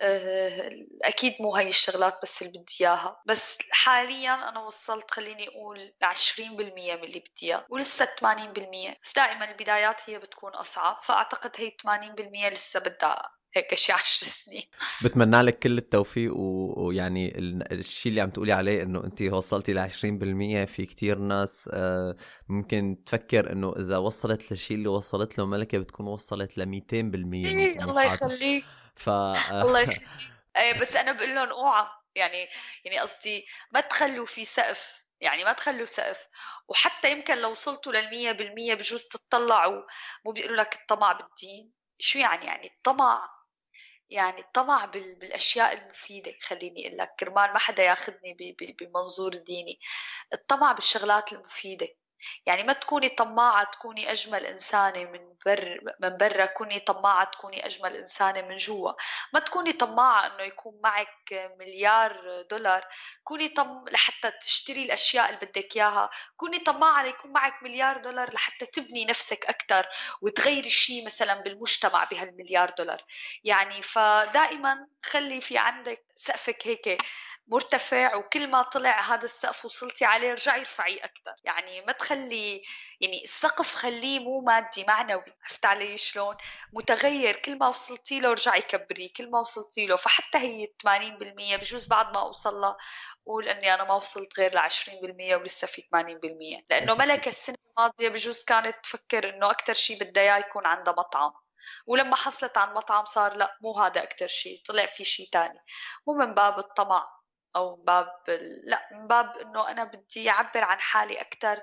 آه، أكيد مو هاي الشغلات بس اللي بدي إياها. بس حاليا أنا وصلت خليني لعشرين بالمية من اللي بدي إياه ولسه ثمانين بالمية. بس دائما البدايات هي بتكون أصعب فأعتقد هي ثمانين بالمية لسه بدها هيك شي عشر سنين. بتمنى لك كل التوفيق ويعني الشيء اللي عم تقولي عليه إنه انت وصلتي ل 20% في كتير ناس آه، ممكن تفكر إنه إذا وصلت للشيء اللي وصلت له ملكة بتكون وصلت ل 200% إيه الله يخليك. ف الله يخليك. إيه بس أنا بقول لهم أوعى. يعني يعني قصدي ما تخلوا في سقف. يعني ما تخلوا سقف. وحتى يمكن لو وصلتوا للمية بالمية بجوز تطلعوا. مو بيقولوا لك الطمع بالدين. شو يعني؟ يعني الطمع يعني الطمع بالأشياء المفيدة خليني أقول لك كرمال ما حدا ياخذني بمنظور ديني. الطمع بالشغلات المفيدة. يعني ما تكوني طماعة تكوني أجمل إنسانة من بر من برا كوني طماعة تكوني أجمل إنسانة من جوا. ما تكوني طماعة إنه يكون معك مليار دولار. كوني طم لحتى تشتري الأشياء اللي بدك إياها. كوني طماعة ليكون معك مليار دولار لحتى تبني نفسك أكثر وتغيري شيء مثلا بالمجتمع بهالمليار دولار. يعني فدائما خلي في عندك سقفك هيك مرتفع وكل ما طلع هذا السقف وصلتي عليه رجعي ارفعيه أكثر يعني ما تخلي يعني السقف خليه مو مادي معنوي. عرفت علي شلون؟ متغير. كل ما وصلتي له رجعي كبريه كل ما وصلتي له فحتى هي 80% بجوز بعد ما أوصل لها قول إني أنا ما وصلت غير ل 20% ولسه في 80% لأنه ملكة السنة الماضية بجوز كانت تفكر إنه أكثر شيء بدها إياه يكون عندها مطعم. ولما حصلت عن مطعم صار لا مو هذا أكثر شيء طلع في شيء تاني. مو من باب الطمع. أو من باب لا من باب إنه أنا بدي أعبر عن حالي أكثر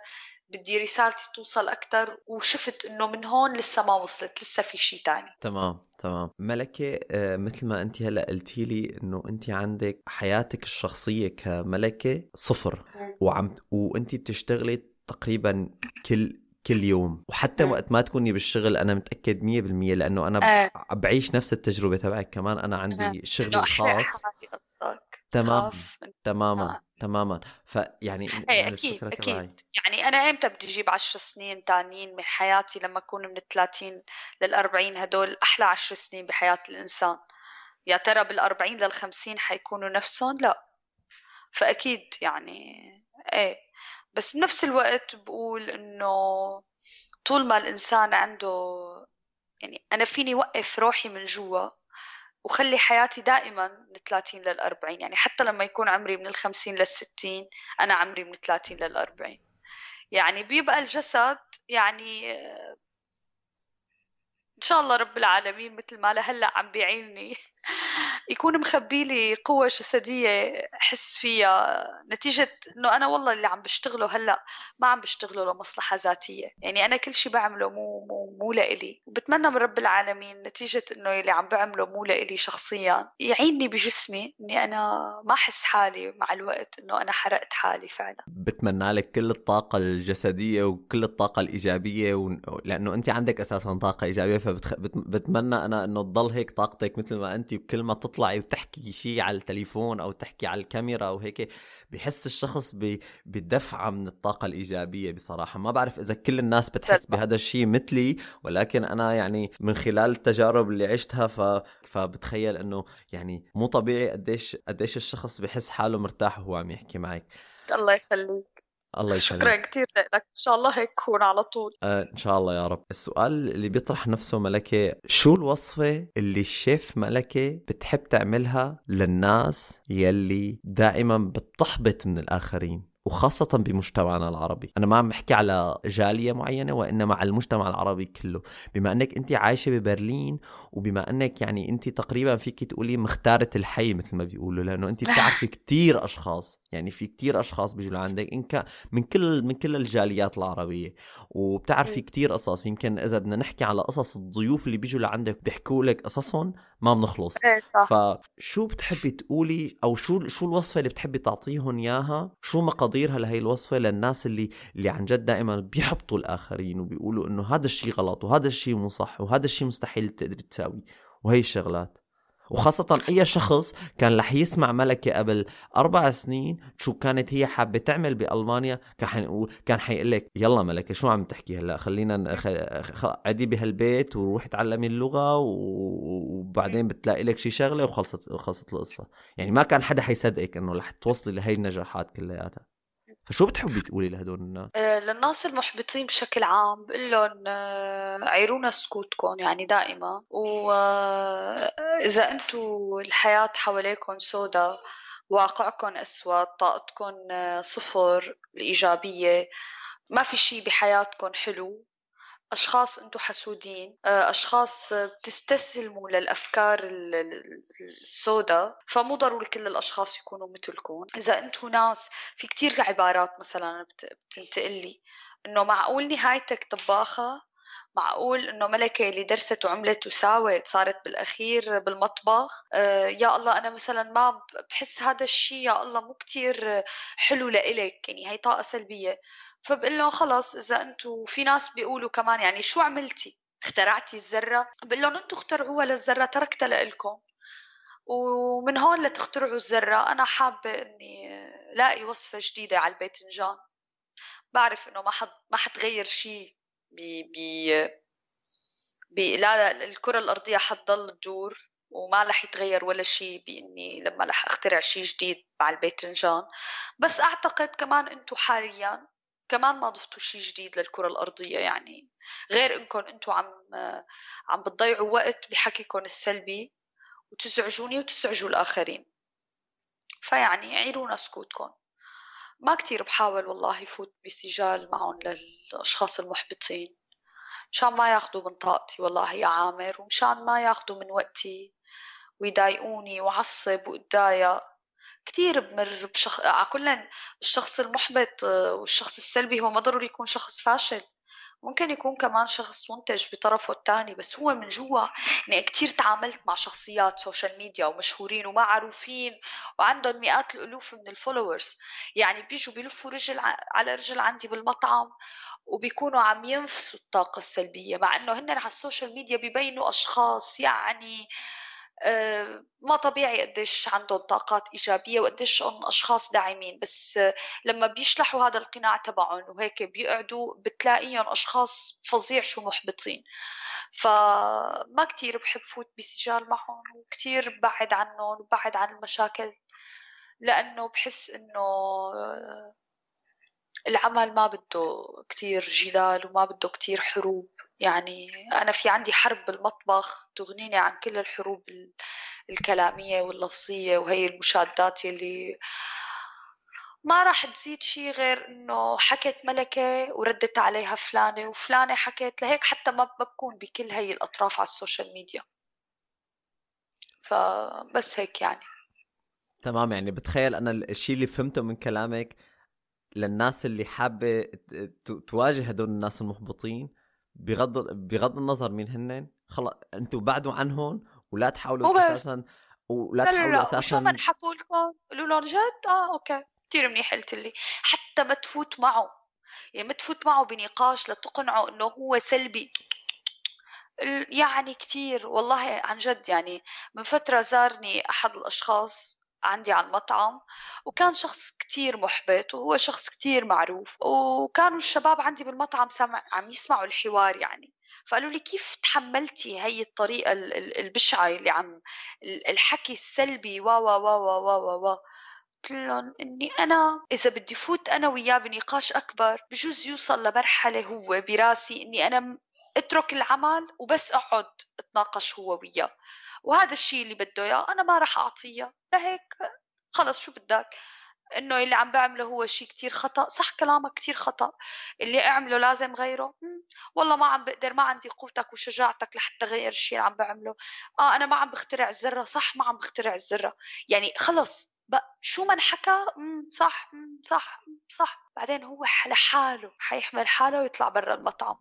بدي رسالتي توصل أكثر وشفت إنه من هون لسه ما وصلت لسه في شيء تاني. تمام تمام. ملكة آه مثل ما أنت هلأ قلتي لي إنه أنت عندك حياتك الشخصية كملكة صفر وعم وأنت بتشتغلي تقريبا كل كل يوم. وحتى وقت ما تكوني بالشغل أنا متأكد 100% لأنه أنا آه. بعيش نفس التجربة تبعك كمان. أنا عندي شغلي الخاص. تمام تماما آه. تماما. فيعني إيه أكيد أكيد. يعني أنا إمتى بدي أجيب عشر سنين تانيين من حياتي لما أكون من 30 لل 40 هدول أحلى عشر سنين بحياة الإنسان. يا ترى بال 40 لل 50 حيكونوا نفسهم؟ لا. فأكيد يعني إيه. بس بنفس الوقت بقول إنه طول ما الإنسان عنده يعني أنا فيني وقف روحي من جوا وخلي حياتي دائما من 30 لل 40 يعني حتى لما يكون عمري من ال 50 لل 60 أنا عمري من 30 لل 40 يعني بيبقى الجسد يعني إن شاء الله رب العالمين مثل ما لهلأ عم بيعيني يكون مخبي لي قوة جسدية أحس فيها. نتيجة إنه أنا والله اللي عم بشتغله هلأ ما عم بشتغله لمصلحة ذاتية، يعني أنا كل شيء بعمله مو مو مو لإلي، وبتمنى من رب العالمين نتيجة إنه اللي عم بعمله مو لإلي شخصيا. يعيني بجسمي إني أنا ما أحس حالي مع الوقت إنه أنا حرقت حالي فعلا. بتمنى لك كل الطاقة الجسدية وكل الطاقة الإيجابية و... لأنه أنت عندك أساسا طاقة إيجابية فبتمنى أنا إنه تضل هيك طاقتك مثل ما أنت وكل ما تطلعي وتحكي شيء على التليفون أو تحكي على الكاميرا أو هيك بحس الشخص بدفعة من الطاقة الإيجابية بصراحة. ما بعرف إذا كل الناس بتحس بهذا الشيء مثلي ولكن أنا يعني من خلال التجارب اللي عشتها ف فبتخيل إنه يعني مو طبيعي قديش قديش الشخص بحس حاله مرتاح وهو عم يحكي معك. الله يخليك. الله يسلمك. شكرا كثير لك. إن شاء الله هيك كون على طول. آه إن شاء الله يا رب. السؤال اللي بيطرح نفسه ملكة شو الوصفة اللي الشيف ملكة بتحب تعملها للناس يلي دائما بتحبط من الآخرين؟ وخاصة بمجتمعنا العربي. أنا ما عم بحكي على جالية معينة وإنما على المجتمع العربي كله. بما أنك أنت عايشة ببرلين وبما أنك يعني أنت تقريبا فيك تقولي مختارة الحي مثل ما بيقولوا لأنه أنت بتعرفي كتير أشخاص. يعني في كتير أشخاص بيجوا لعندك إنك من كل من كل الجاليات العربية. وبتعرفي كتير قصص. يمكن إذا بدنا نحكي على قصص الضيوف اللي بيجوا لعندك بيحكوا لك قصصهم؟ ما بنخلص. إيه، فشو بتحبي تقولي أو شو شو الوصفة اللي بتحبي تعطيهم إياها؟ شو مقادير مقاديرها لهي الوصفة للناس اللي اللي عن جد دائما بيحبطوا الآخرين وبيقولوا إنه هذا الشيء غلط وهذا الشيء مو صح وهذا الشيء مستحيل تقدر تساوي وهي الشغلات؟ وخاصة أي شخص كان رح يسمع ملكة قبل أربع سنين شو كانت هي حابة تعمل بألمانيا كان حنقول كان حيقول لك يلا ملكة شو عم تحكي هلا؟ خلينا عدي بهالبيت وروحي تعلمي اللغة وبعدين بتلاقي لك شي شغلة وخلصت خلصت القصة. يعني ما كان حدا حيصدقك إنه رح توصلي لهي النجاحات كلياتها. فشو بتحبي تقولي لهدول الناس؟ آه، للناس المحبطين بشكل عام بقول لهم آه، عيرونا سكوتكم يعني دائما وإذا آه، أنتم الحياة حواليكم سودا واقعكم أسود طاقتكم صفر الإيجابية ما في شيء بحياتكم حلو أشخاص أنتم حسودين آه، أشخاص بتستسلموا للأفكار السوداء فمو ضروري كل الأشخاص يكونوا مثلكم إذا أنتم ناس في كتير عبارات مثلا بتنتقل لي إنه معقول نهايتك طباخة معقول إنه ملكة اللي درست وعملت وساوت صارت بالأخير بالمطبخ؟ آه يا الله أنا مثلا ما بحس هذا الشيء يا الله مو كتير حلو لإلك. يعني هي طاقة سلبية. فبقول لهم خلص إذا أنتم في ناس بيقولوا كمان يعني شو عملتي؟ اخترعتي الذرة؟ بقول لهم أنتم اخترعوها للذره تركتها لإلكم. ومن هون لتخترعوا الذرة أنا حابة إني لاقي وصفة جديدة على الباذنجان بعرف إنه ما حد ما حتغير شيء ب ب ب لا الكرة الأرضية حتضل تدور وما رح يتغير ولا شيء بإني لما رح أخترع شيء جديد مع الباذنجان بس أعتقد كمان أنتم حاليا كمان ما ضفتوا شيء جديد للكرة الأرضية يعني. غير إنكم أنتم عم عم بتضيعوا وقت بحكيكم السلبي وتزعجوني وتزعجوا الآخرين. فيعني عيرونا سكوتكم ما كتير بحاول والله فوت بسجال معهم للأشخاص المحبطين. مشان ما ياخذوا من طاقتي والله يا عامر ومشان ما ياخذوا من وقتي ويضايقوني وعصب واتضايق كتير بمر بشخص على كل الشخص المحبط آه، والشخص السلبي هو ما ضروري يكون شخص فاشل. ممكن يكون كمان شخص منتج بطرفه الثاني بس هو من جوا يعني كتير تعاملت مع شخصيات سوشيال ميديا ومشهورين ومعروفين وعندهم مئات الألوف من ال followers يعني بيجوا بيلفوا رجل على رجل عندي بالمطعم وبيكونوا عم ينفسوا الطاقة السلبية مع إنه هن على السوشيال ميديا بيبينوا أشخاص يعني آه، ما طبيعي قديش عندهم طاقات إيجابية وقديش هم أشخاص داعمين بس لما بيشلحوا هذا القناع تبعهم وهيك بيقعدوا بتلاقيهم أشخاص فظيع شو محبطين. فما كتير بحب فوت بسجال معهم وكتير بعد عنهم وبعد عن المشاكل لأنه بحس إنه العمل ما بده كتير جدال وما بده كتير حروب. يعني أنا في عندي حرب بالمطبخ تغنيني عن كل الحروب الكلامية واللفظية وهي المشادات يلي ما راح تزيد شيء غير إنه حكت ملكة وردت عليها فلانة وفلانة حكت لهيك حتى ما بكون بكل هي الأطراف على السوشيال ميديا. فبس هيك يعني. تمام يعني بتخيل أنا الشيء اللي فهمته من كلامك للناس اللي حابة تواجه هدول الناس المحبطين بغض بغض النظر مين هن خلص أنتم بعدوا عنهم ولا تحاولوا أساسا ولا لا تحاولوا لا. لا. أساسا شو ما حكوا لكم؟ قولوا لهم جد؟ آه أوكي. كثير منيح قلت لي. حتى ما تفوت معه. يعني ما تفوت معه بنقاش لتقنعه إنه هو سلبي. يعني كثير والله عن جد يعني من فترة زارني أحد الأشخاص. عندي على المطعم وكان شخص كتير محبط وهو شخص كتير معروف وكانوا الشباب عندي بالمطعم سمع عم يسمعوا الحوار يعني فقالوا لي كيف تحملتي هي الطريقة البشعة اللي عم الحكي السلبي وا وا وا وا وا وا, وا. قلت لهم إني أنا إذا بدي فوت أنا وياه بنقاش أكبر بجوز يوصل لمرحلة هو براسي إني أنا أترك العمل وبس أقعد أتناقش هو وياه وهذا الشيء اللي بده إياه أنا ما راح أعطيه. لهيك خلص شو بدك؟ إنه اللي عم بعمله هو شيء كتير خطأ. صح كلامك كتير خطأ. اللي أعمله لازم غيره؟ والله ما عم بقدر ما عندي قوتك وشجاعتك لحتى غير الشيء اللي عم بعمله. آه أنا ما عم بخترع الذره صح ما عم بخترع الذره يعني خلص بقى شو ما انحكى صح صح صح. بعدين هو لحاله حيحمل حاله ويطلع برا المطعم.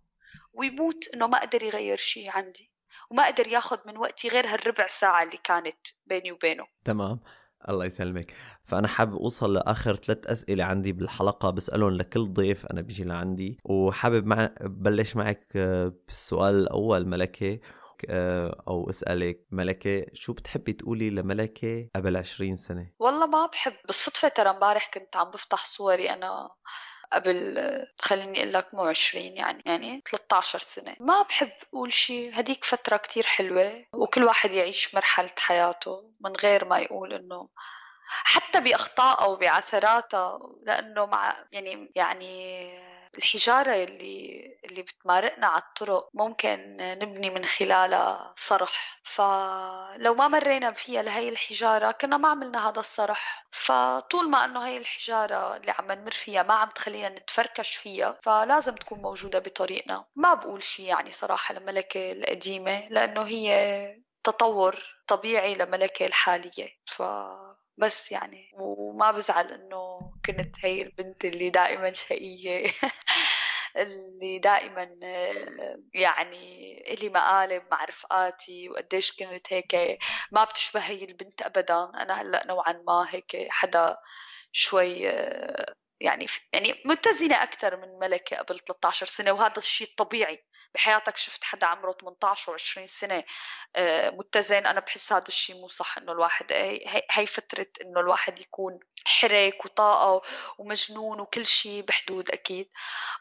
ويموت إنه ما قدر يغير شيء عندي. وما قدر ياخذ من وقتي غير هالربع ساعة اللي كانت بيني وبينه. تمام. الله يسلمك. فأنا حابب أوصل لآخر ثلاث أسئلة عندي بالحلقة. بسألهم لكل ضيف أنا بيجي لعندي. وحابب مع... بلش معك آه، بالسؤال الأول ملكة. آه، أو أسألك ملكة شو بتحبي تقولي لملكة قبل عشرين سنة؟ والله ما بحب. بالصدفة ترى امبارح كنت عم بفتح صوري أنا قبل خليني أقول لك مو 20 يعني يعني 13 سنة. ما بحب أقول شيء هديك فترة كتير حلوة وكل واحد يعيش مرحلة حياته من غير ما يقول إنه حتى باخطائه وبعثراته لأنه مع يعني يعني الحجارة اللي اللي بتمارقنا على الطرق ممكن نبني من خلالها صرح. فلو ما مرينا فيها لهي الحجارة كنا ما عملنا هذا الصرح. فطول ما إنه هي الحجارة اللي عم نمر فيها ما عم تخلينا نتفركش فيها فلازم تكون موجودة بطريقنا. ما بقول شيء يعني صراحة لملكة القديمة لأنه هي تطور طبيعي لملكة الحالية. ف بس يعني وما بزعل إنه كنت هي البنت اللي دائما شقية اللي دائما يعني إلي مقالب مع رفقاتي وقديش كنت هيك ما بتشبه هي البنت أبدا. أنا هلأ نوعا ما هيك حدا شوي يعني يعني متزنة أكثر من ملكة قبل 13 سنة وهذا الشيء الطبيعي. بحياتك شفت حدا عمره 18 و20 سنة آه، متزن؟ أنا بحس هذا الشيء مو صح إنه الواحد هي, فترة إنه الواحد يكون حرك وطاقة ومجنون وكل شيء بحدود أكيد.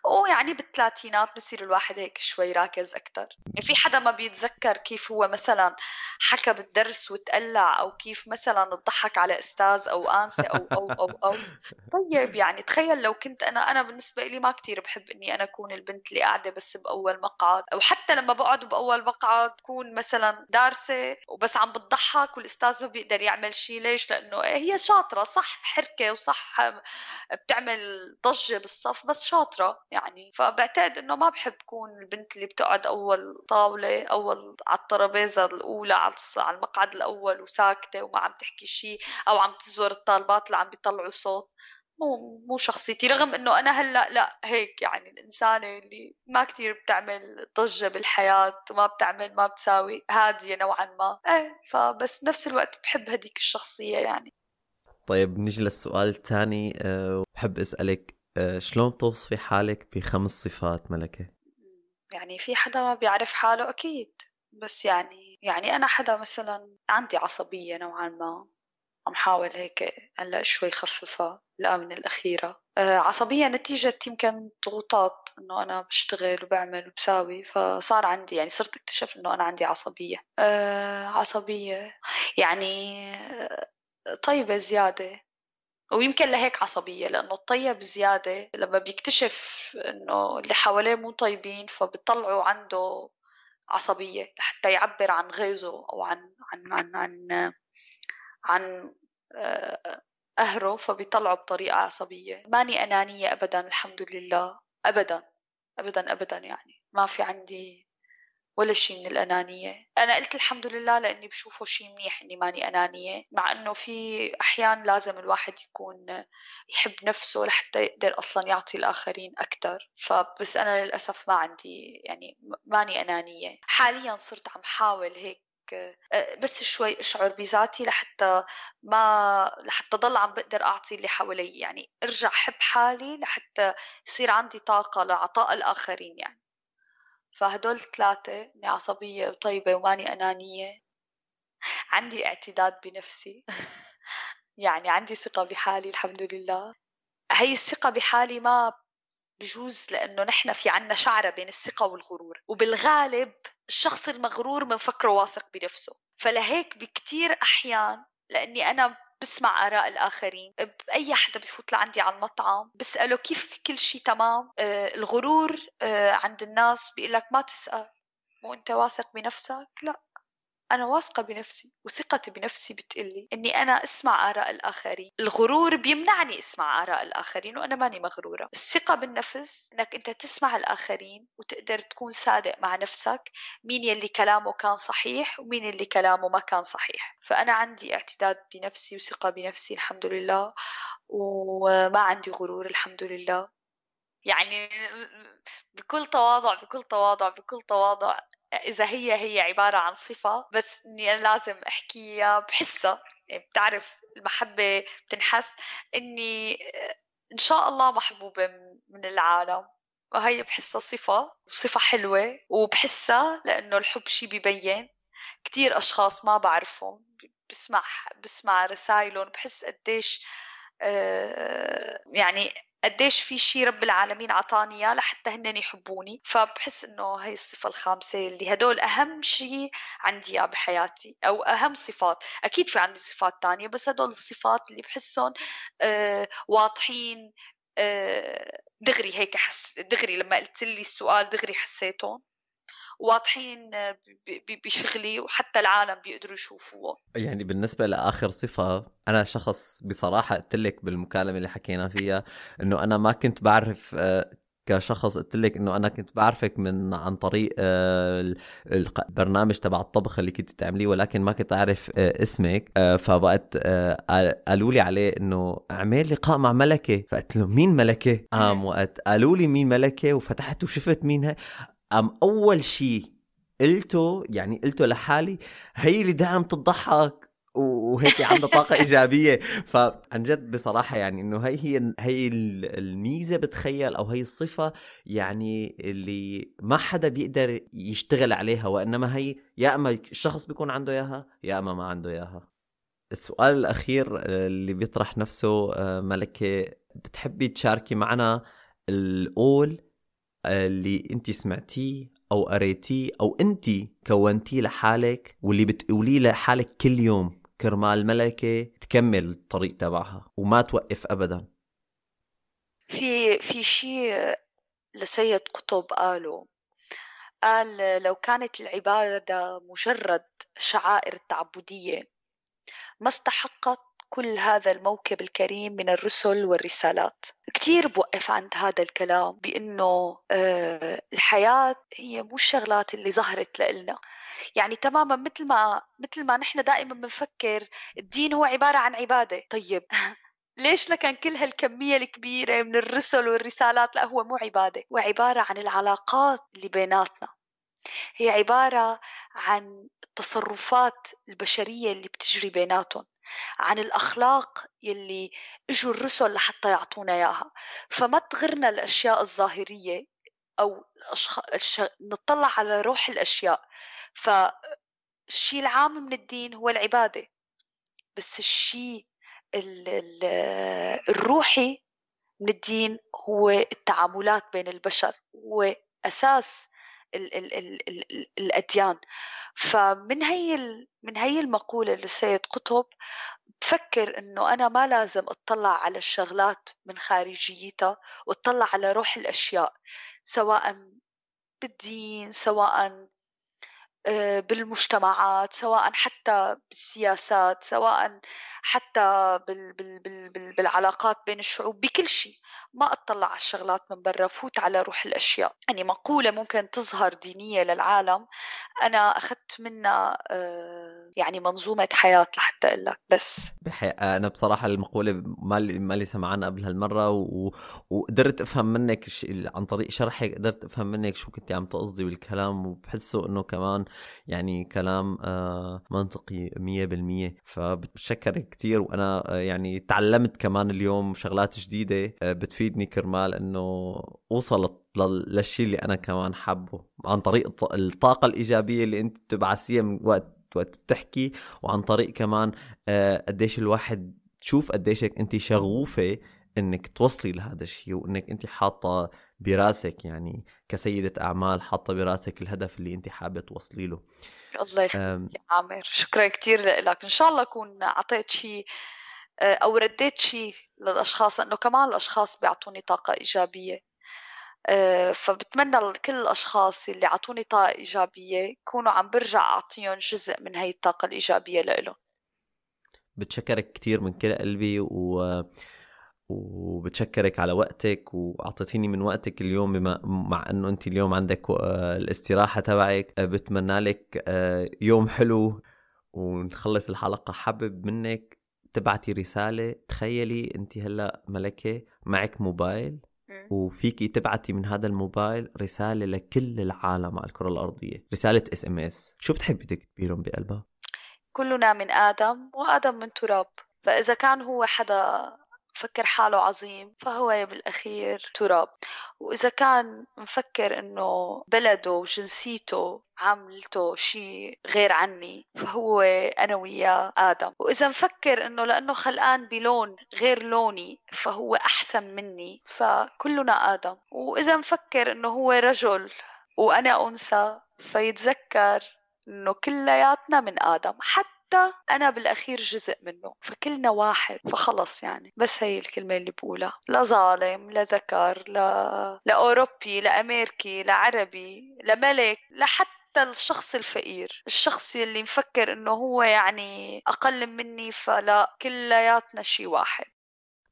ويعني بالثلاثينات بصير الواحد هيك شوي راكز أكثر يعني في حدا ما بيتذكر كيف هو مثلا حكى بالدرس وتقلع أو كيف مثلا تضحك على أستاذ أو آنسة أو أو أو أو؟ طيب يعني تخيل لو كنت أنا أنا بالنسبة لي ما كتير بحب إني أنا أكون البنت اللي قاعدة بس بأول مقعد أو حتى لما بقعد بأول مقعد تكون مثلا دارسة وبس عم بتضحك والأستاذ ما بيقدر يعمل شيء ليش؟ لأنه هي شاطرة صح حركة وصح بتعمل ضجة بالصف بس شاطرة يعني. فبعتقد إنه ما بحب كون البنت اللي بتقعد أول طاولة أول على الترابيزة الأولى على المقعد الأول وساكتة وما عم تحكي شيء أو عم تزور الطالبات اللي عم بيطلعوا صوت. مو مو شخصيتي رغم إنه أنا هلأ لا هيك يعني الإنسانة اللي ما كثير بتعمل ضجة بالحياة وما بتعمل ما بتساوي هادية نوعا ما. إيه فبس بنفس الوقت بحب هديك الشخصية يعني. طيب نيجي للسؤال الثاني أه بحب أسألك أه شلون توصفي حالك بخمس صفات ملكة؟ يعني في حدا ما بيعرف حاله؟ أكيد. بس يعني يعني أنا حدا مثلا عندي عصبية نوعا ما. عم حاول هيك هلأ شوي خففها الآونة الأخيرة. أه عصبية نتيجة يمكن ضغوطات إنه أنا بشتغل وبعمل وبساوي فصار عندي يعني صرت أكتشف إنه أنا عندي عصبية. أه عصبية. يعني طيبة زيادة. ويمكن لهيك عصبية لأنه الطيب زيادة لما بيكتشف إنه اللي حواليه مو طيبين فبيطلعوا عنده عصبية لحتى يعبر عن غيظه أو عن عن عن عن, عن قهره فبيطلعه بطريقة عصبية. ماني أنانية أبدا الحمد لله. أبدا أبدا أبدا يعني. ما في عندي ولا شيء من الأنانية. أنا قلت الحمد لله لأني بشوفه شيء منيح إني ماني أنانية مع إنه في أحيان لازم الواحد يكون يحب نفسه لحتى يقدر أصلا يعطي الآخرين أكثر فبس أنا للأسف ما عندي يعني ماني أنانية. حاليا صرت عم حاول هيك بس شوي أشعر بذاتي لحتى ما لحتى ضل عم بقدر أعطي اللي حوالي يعني أرجع احب حالي لحتى يصير عندي طاقة لعطاء الآخرين يعني. فهدول ثلاثة إني عصبية وطيبة وماني أنانية. عندي اعتداد بنفسي. يعني عندي ثقة بحالي الحمد لله. هي الثقة بحالي ما بجوز لأنه نحن في عنا شعرة بين الثقة والغرور وبالغالب الشخص المغرور منفكره واثق بنفسه. فلهيك بكتير أحيان لأني أنا بسمع آراء الآخرين بأي حدا بفوت لعندي على المطعم بسأله كيف كل شيء تمام؟ آه الغرور آه عند الناس بيقول لك ما تسأل مو أنت واثق بنفسك؟ لا. أنا واثقة بنفسي وثقتي بنفسي بتقلي إني أنا أسمع آراء الآخرين. الغرور بيمنعني أسمع آراء الآخرين وأنا ماني مغرورة. الثقة بالنفس إنك أنت تسمع الآخرين وتقدر تكون صادق مع نفسك مين يلي كلامه كان صحيح ومين يلي كلامه ما كان صحيح. فأنا عندي اعتداد بنفسي وثقة بنفسي الحمد لله وما عندي غرور الحمد لله. يعني بكل تواضع بكل تواضع بكل تواضع إذا هي هي عبارة عن صفة بس إني أنا لازم أحكيها بحسها. يعني بتعرف المحبة بتنحس. إني إن شاء الله محبوبة من العالم. وهي بحسها صفة وصفة حلوة. وبحسها لأنه الحب شي ببين. كتير أشخاص ما بعرفهم. بسمع بسمع رسائلهم بحس قديش آه، يعني قديش في شيء رب العالمين عطاني إياه لحتى هن يحبوني. فبحس إنه هي الصفة الخامسة اللي هدول أهم شيء عندي إياه بحياتي أو أهم صفات. أكيد في عندي صفات تانية بس هدول الصفات اللي بحسهم آه واضحين آه دغري هيك حس دغري لما قلت لي السؤال دغري حسيتهم. واضحين بشغلي وحتى العالم بيقدروا يشوفوه. يعني بالنسبة لآخر صفة أنا شخص بصراحة قلت لك بالمكالمة اللي حكينا فيها إنه أنا ما كنت بعرف آه، كشخص قلت لك إنه أنا كنت بعرفك من عن طريق آه، البرنامج تبع الطبخ اللي كنت تعمليه ولكن ما كنت أعرف آه، اسمك فوقت قالوا لي عليه إنه اعمل لقاء مع ملكة. فقلت له مين ملكة؟ قام وقت قالوا لي مين ملكة وفتحت وشفت مين هي. أم أول شيء قلته يعني قلته لحالي هي اللي دائما تضحك وهيك عندها طاقة إيجابية. فعن جد بصراحة يعني إنه هي هي هي الميزة بتخيل أو هي الصفة يعني اللي ما حدا بيقدر يشتغل عليها وإنما هي يا إما الشخص بيكون عنده إياها يا إما ما عنده إياها. السؤال الأخير اللي بيطرح نفسه آه، ملكة بتحبي تشاركي معنا القول اللي انت سمعتيه أو قريتيه أو انت كونتيه لحالك واللي بتقوليه لحالك كل يوم كرمال ملكة تكمل الطريق تبعها وما توقف ابدا. في في شيء لسيد قطب قاله قال لو كانت العبادة مجرد شعائر تعبدية ما استحقت كل هذا الموكب الكريم من الرسل والرسالات. كتير بوقف عند هذا الكلام بأنه آه، الحياة هي مو الشغلات اللي ظهرت لإلنا. يعني تماما مثل ما مثل ما نحن دائما بنفكر الدين هو عبارة عن عبادة. طيب ليش لكان كل هالكمية الكبيرة من الرسل والرسالات؟ لا هو مو عبادة. هو عبارة عن العلاقات اللي بيناتنا. هي عبارة عن التصرفات البشرية اللي بتجري بيناتهم. عن الأخلاق يلي إجوا الرسل لحتى يعطونا إياها. فما تغرنا الأشياء الظاهرية أو الش... نطلع على روح الأشياء. فالشيء العام من الدين هو العبادة. بس الشيء ال... ال... الروحي من الدين هو التعاملات بين البشر. هو أساس ال ال ال ال الأديان. فمن هي من هي المقولة للسيد قطب بفكر إنه أنا ما لازم أطلع على الشغلات من خارجيتها وأطلع على روح الأشياء سواء بالدين سواء آه، بالمجتمعات سواء حتى بالسياسات سواء حتى بال بال بال بال بالعلاقات بين الشعوب بكل شيء. ما أطلع على الشغلات من برا فوت على روح الأشياء. يعني مقولة ممكن تظهر دينية للعالم. أنا أخذت منها آه، يعني منظومة حياة لحتى أقول لك بس. بحي... أنا بصراحة المقولة ما لي ما لي سمعانها قبل هالمرة و... وقدرت أفهم منك ش... عن طريق شرحك قدرت أفهم منك شو كنت عم تقصدي بالكلام. وبحسه إنه كمان يعني كلام آه منطقي 100% فبتشكرك كثير وأنا آه يعني تعلمت كمان اليوم شغلات جديدة آه بتفيدني كرمال إنه اوصل للشيء اللي أنا كمان حابه عن طريق الطاقة الإيجابية اللي أنت بتبعثيها من وقت وقت بتحكي وعن طريق كمان آه، قديش الواحد تشوف قديش أنت شغوفة إنك توصلي لهذا الشيء وإنك انت حاطة براسك يعني كسيدة أعمال حاطة براسك الهدف اللي انت حابة توصلي له. الله يخليك يا عامر. شكرا كثير لك. إن شاء الله أكون أعطيت شيء آه، أو رديت شيء للأشخاص لأنه كمان الأشخاص بيعطوني طاقة إيجابية. آه، فبتمنى لكل الأشخاص اللي عطوني طاقة إيجابية يكونوا عم برجع أعطيهم جزء من هاي الطاقة الإيجابية لإلهم. بتشكرك كتير من كل قلبي و وبتشكرك على وقتك وأعطيتيني من وقتك اليوم بما مع إنه أنت اليوم عندك آه، الاستراحة تبعك. آه، بتمنى لك يوم حلو ونخلص الحلقة. حابب منك تبعتي رسالة. تخيلي أنت هلأ ملكة معك موبايل وفيكي تبعتي من هذا الموبايل رسالة لكل العالم على الكرة الأرضية. رسالة SMS شو بتحبي تكتبي لهم بقلبها؟ كلنا من آدم وآدم من تراب. فإذا كان هو حدا مفكر حاله عظيم فهو بالأخير تراب. وإذا كان مفكر إنه بلده وجنسيته عاملته شيء غير عني فهو أنا وياه آدم. وإذا مفكر إنه لأنه خلقان بلون غير لوني فهو أحسن مني فكلنا آدم. وإذا مفكر إنه هو رجل وأنا أنثى فيتذكر إنه كلياتنا من آدم. حتى حتى أنا بالأخير جزء منه فكلنا واحد فخلص يعني. بس هي الكلمة اللي بقولها. لا ظالم لا ذكر لا لأوروبي لأمريكي لعربي لملك لحتى الشخص الفقير. الشخص اللي مفكر إنه هو يعني أقل مني فلا كلياتنا شيء واحد.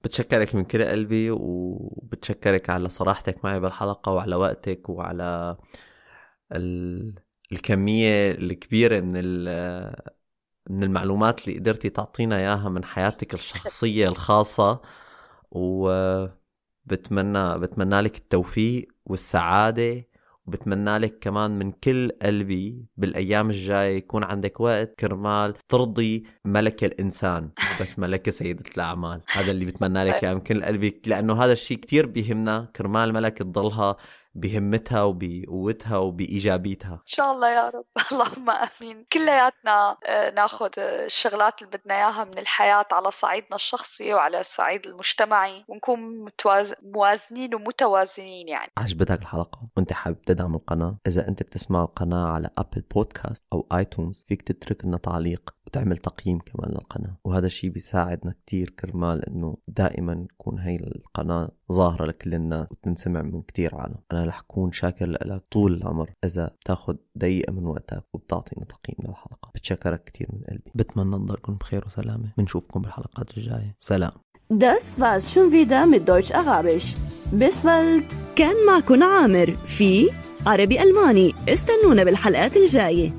بتشكرك من كل قلبي وبتشكرك على صراحتك معي بالحلقة وعلى وقتك وعلى ال... الكمية الكبيرة من ال... من المعلومات اللي قدرتي تعطينا إياها من حياتك الشخصية الخاصة وبتمنى بتمنى لك التوفيق والسعادة وبتمنى لك كمان من كل قلبي بالأيام الجاية يكون عندك وقت كرمال ترضي ملك الإنسان بس ملكه سيدة الأعمال. هذا اللي بتمنى لك إياه من كل قلبي لأنه هذا الشيء كتير بيهمنا كرمال ملك تضلها بهمتها وبقوتها وبإيجابيتها. إن شاء الله يا رب. اللهم آمين. كلياتنا آه، ناخذ الشغلات اللي بدنا إياها من الحياة على صعيدنا الشخصي وعلى الصعيد المجتمعي ونكون متواز... موازنين ومتوازنين يعني. عجبتك الحلقة؟ وانت حابب تدعم القناة؟ إذا أنت بتسمع القناة على Apple Podcasts أو iTunes فيك تترك لنا تعليق وتعمل تقييم كمان للقناة. وهذا الشيء بيساعدنا كتير كرمال إنه دائما تكون هي القناة ظاهرة لكل الناس وتنسمع من كتير عالم. أنا رح كون شاكر لك طول العمر إذا بتاخد دقيقة من وقتك وبتعطينا تقييم للحلقة. بتشكرك كتير من قلبي. بتمنى نضلكم بخير وسلامة. بنشوفكم بالحلقات الجاية. سلام. Das war's schon wieder mit Deutsch Arabisch. Bis bald. كان معكم عامر في عربي ألماني استنونا بالحلقات الجاية